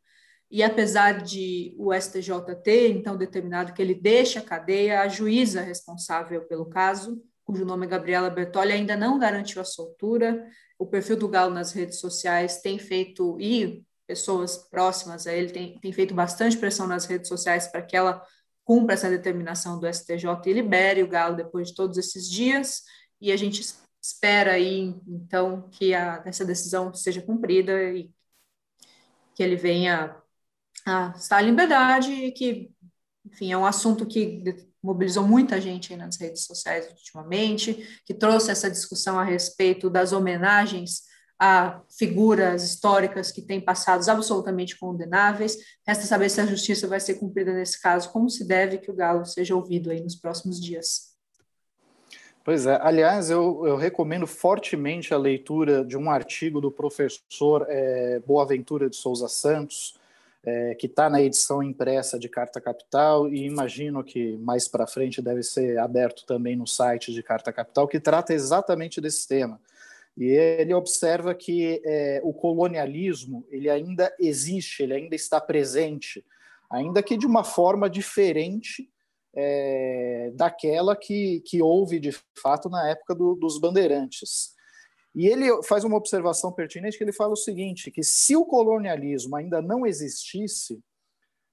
E apesar de o STJ ter então determinado que ele deixe a cadeia, a juíza responsável pelo caso cujo nome é Gabriela Bertoli, ainda não garantiu a soltura. O perfil do Galo nas redes sociais tem feito, e pessoas próximas a ele tem, tem feito bastante pressão nas redes sociais para que ela cumpra essa determinação do STJ e libere o Galo depois de todos esses dias. E a gente espera aí, então, que a, essa decisão seja cumprida e que ele venha a estar em liberdade e que, enfim, é um assunto que mobilizou muita gente nas redes sociais ultimamente, que trouxe essa discussão a respeito das homenagens a figuras históricas que têm passados absolutamente condenáveis. Resta saber se a justiça vai ser cumprida nesse caso, como se deve que o Galo seja ouvido aí nos próximos dias. Pois é, aliás, eu, eu recomendo fortemente a leitura de um artigo do professor é, Boaventura de Souza Santos, é, que está na edição impressa de Carta Capital e imagino que mais para frente deve ser aberto também no site de Carta Capital, que trata exatamente desse tema. E ele observa que é, o colonialismo ele ainda existe, ele ainda está presente, ainda que de uma forma diferente é, daquela que, que houve de fato na época do, dos bandeirantes. E ele faz uma observação pertinente que ele fala o seguinte, que se o colonialismo ainda não existisse,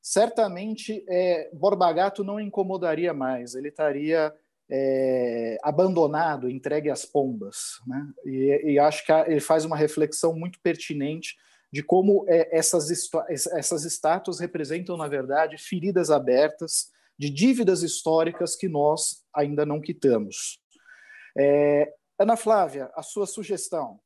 certamente é, Borba Gato não incomodaria mais, ele estaria é, abandonado, entregue às pombas. Né? E, e, acho que ele faz uma reflexão muito pertinente de como é, essas, essas estátuas representam, na verdade, feridas abertas de dívidas históricas que nós ainda não quitamos. É, Ana Flávia, a sua sugestão.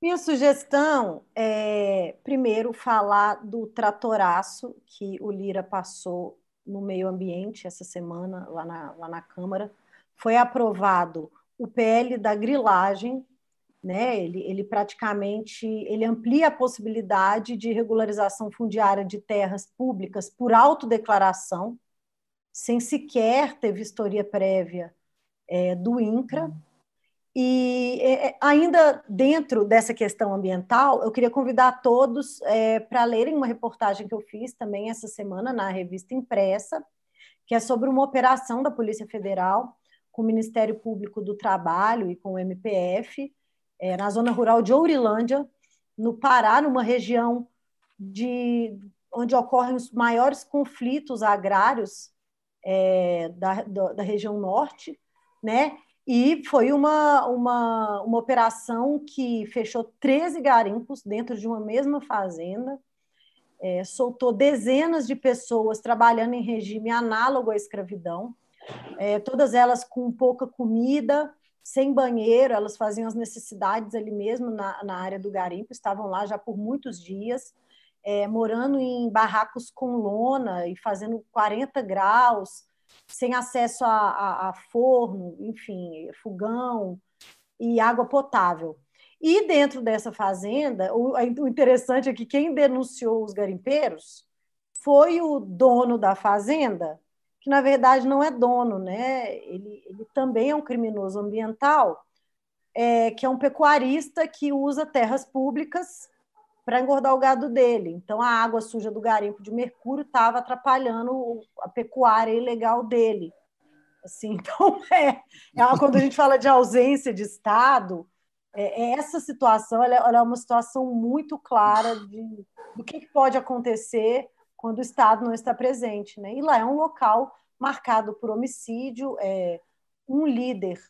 Minha sugestão é, primeiro, falar do tratoraço que o Lira passou no meio ambiente essa semana, lá na, lá na Câmara. Foi aprovado o PL da grilagem, né? Ele, ele praticamente ele amplia a possibilidade de regularização fundiária de terras públicas por autodeclaração, sem sequer ter vistoria prévia é, do INCRA. E é, é, ainda dentro dessa questão ambiental, eu queria convidar todos é, para lerem uma reportagem que eu fiz também essa semana na revista impressa, que é sobre uma operação da Polícia Federal com o Ministério Público do Trabalho e com o MPF, é, na zona rural de Ourilândia, no Pará, numa região de, onde ocorrem os maiores conflitos agrários é, da, da, da região norte, né? E foi uma, uma, uma operação que fechou 13 garimpos dentro de uma mesma fazenda, é, soltou dezenas de pessoas trabalhando em regime análogo à escravidão, é, todas elas com pouca comida, sem banheiro, elas faziam as necessidades ali mesmo na, na área do garimpo, estavam lá já por muitos dias, é, morando em barracos com lona e fazendo 40 graus, sem acesso a, a, a forno, enfim, fogão e água potável. E dentro dessa fazenda, o, o interessante é que quem denunciou os garimpeiros foi o dono da fazenda, que na verdade não é dono, né? Ele, ele também é um criminoso ambiental, é, que é um pecuarista que usa terras públicas para engordar o gado dele. Então, a água suja do garimpo de mercúrio estava atrapalhando a pecuária ilegal dele. Assim, então, é, é quando a gente fala de ausência de Estado, é, é essa situação ela, ela, é uma situação muito clara de, do que, que pode acontecer quando o Estado não está presente. Né? E lá é um local marcado por homicídio, é, um líder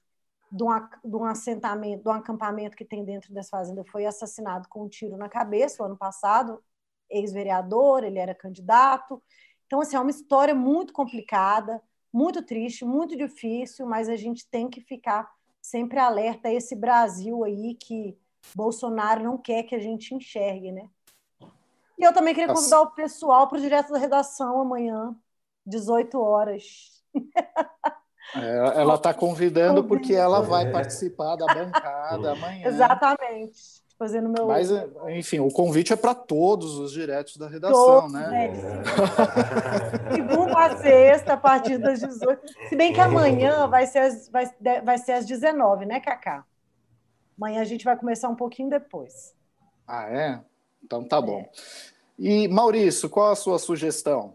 de um, de um assentamento, de um acampamento que tem dentro dessa fazenda, foi assassinado com um tiro na cabeça o ano passado, ex-vereador, ele era candidato. Então, assim, é uma história muito complicada, muito triste, muito difícil, mas a gente tem que ficar sempre alerta a esse Brasil aí que Bolsonaro não quer que a gente enxergue, né? E eu também queria convidar o pessoal para o Direto da Redação amanhã, 18 horas. É, ela está convidando porque ela vai participar da bancada amanhã. Exatamente. Fazendo meu. Mas, enfim, o convite é para todos os diretos da redação, todos, né? né? Segunda a sexta, a partir das 18. Se bem que amanhã vai ser, às, vai, vai ser às 19, né, Cacá? Amanhã a gente vai começar um pouquinho depois. Ah, é? Então tá bom. É. E, Maurício, qual a sua sugestão?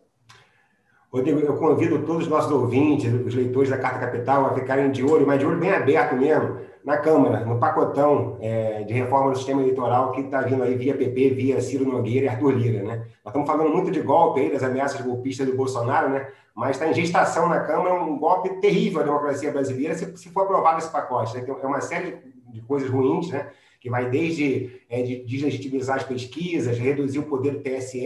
Rodrigo, eu convido todos os nossos ouvintes, os leitores da Carta Capital, a ficarem de olho, mas de olho bem aberto mesmo, na Câmara, no pacotão é, de reforma do sistema eleitoral que está vindo aí via PP, via Ciro Nogueira e Arthur Lira. Né? Nós estamos falando muito de golpe aí, das ameaças golpistas do Bolsonaro, né? mas está em gestação na Câmara um golpe terrível à democracia brasileira se, se for aprovado esse pacote. Né? É uma série de coisas ruins, né? que vai desde é, de deslegitimizar as pesquisas, reduzir o poder do TSE,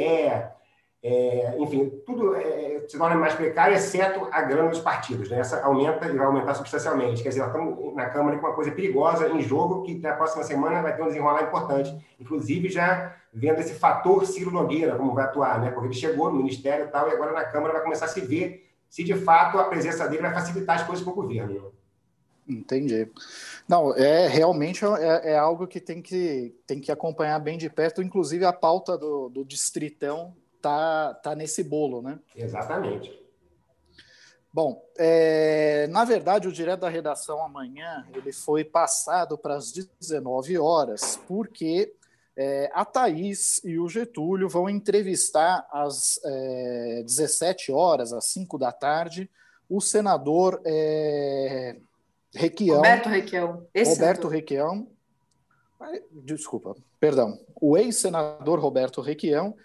é, enfim, tudo é, se torna mais precário, exceto a grana dos partidos. Né? Essa aumenta e vai aumentar substancialmente. Quer dizer, nós estamos na Câmara com uma coisa perigosa em jogo, que na próxima semana vai ter um desenrolar importante. Inclusive, já vendo esse fator Ciro Nogueira, como vai atuar, né? porque ele chegou no Ministério e tal, e agora na Câmara vai começar a se ver se de fato a presença dele vai facilitar as coisas para o governo. Entendi. Não, é realmente é, é, algo que tem, que tem que acompanhar bem de perto, inclusive a pauta do, do Distritão tá, tá nesse bolo, né? Exatamente. Bom, é, na verdade, o Direto da Redação amanhã ele foi passado para as 19 horas, porque é, a Thaís e o Getúlio vão entrevistar às é, 17 horas, às 5 da tarde, o senador é, Requião. Roberto Requião. Esse Roberto senador. Requião. Desculpa, perdão. O ex-senador Roberto Requião,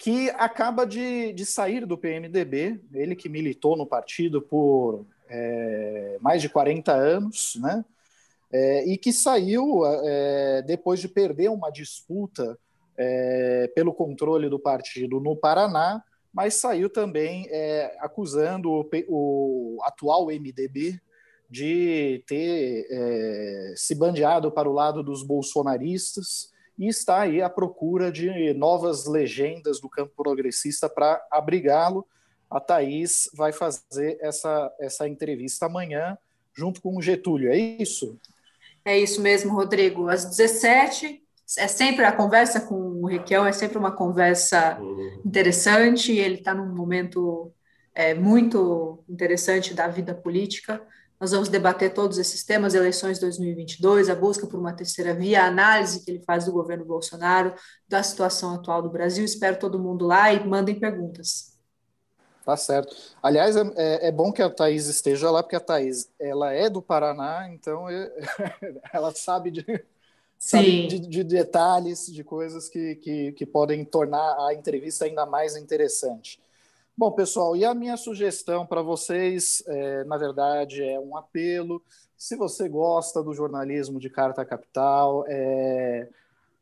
que acaba de, de sair do PMDB, ele que militou no partido por é, mais de 40 anos, né? É, e que saiu é, depois de perder uma disputa é, pelo controle do partido no Paraná, mas saiu também é, acusando o, o, atual MDB de ter é, se bandeado para o lado dos bolsonaristas e está aí à procura de novas legendas do campo progressista para abrigá-lo. A Thaís vai fazer essa, essa entrevista amanhã, junto com o Getúlio, é isso? É isso mesmo, Rodrigo. Às 17 é sempre a conversa com o Requião, é sempre uma conversa uhum. interessante. Ele está num momento é, muito interessante da vida política. Nós vamos debater todos esses temas, eleições 2022, a busca por uma terceira via, a análise que ele faz do governo Bolsonaro, da situação atual do Brasil. Espero todo mundo lá e mandem perguntas. Tá certo. Aliás, é, é, é bom que a Thaís esteja lá, porque a Thaís ela é do Paraná, então é, ela sabe de, sabe de, de, detalhes, de coisas que, que, que podem tornar a entrevista ainda mais interessante. Bom, pessoal, e a minha sugestão para vocês, é, na verdade, é um apelo. Se você gosta do jornalismo de Carta Capital, é,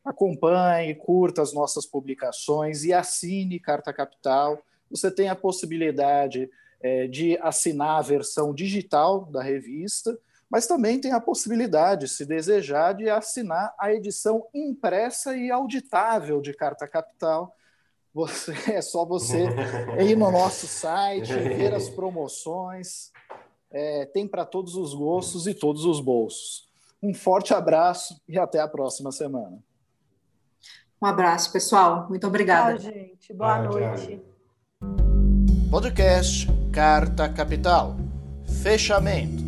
acompanhe, curta as nossas publicações e assine Carta Capital. Você tem a possibilidade é, de assinar a versão digital da revista, mas também tem a possibilidade, se desejar, de assinar a edição impressa e auditável de Carta Capital você, é só você ir no nosso site, ver as promoções. É, tem para todos os gostos e todos os bolsos. Um forte abraço e até a próxima semana. Um abraço, pessoal. Muito obrigada. Tchau, gente. Boa ah, noite. Podcast Carta Capital. Fechamento.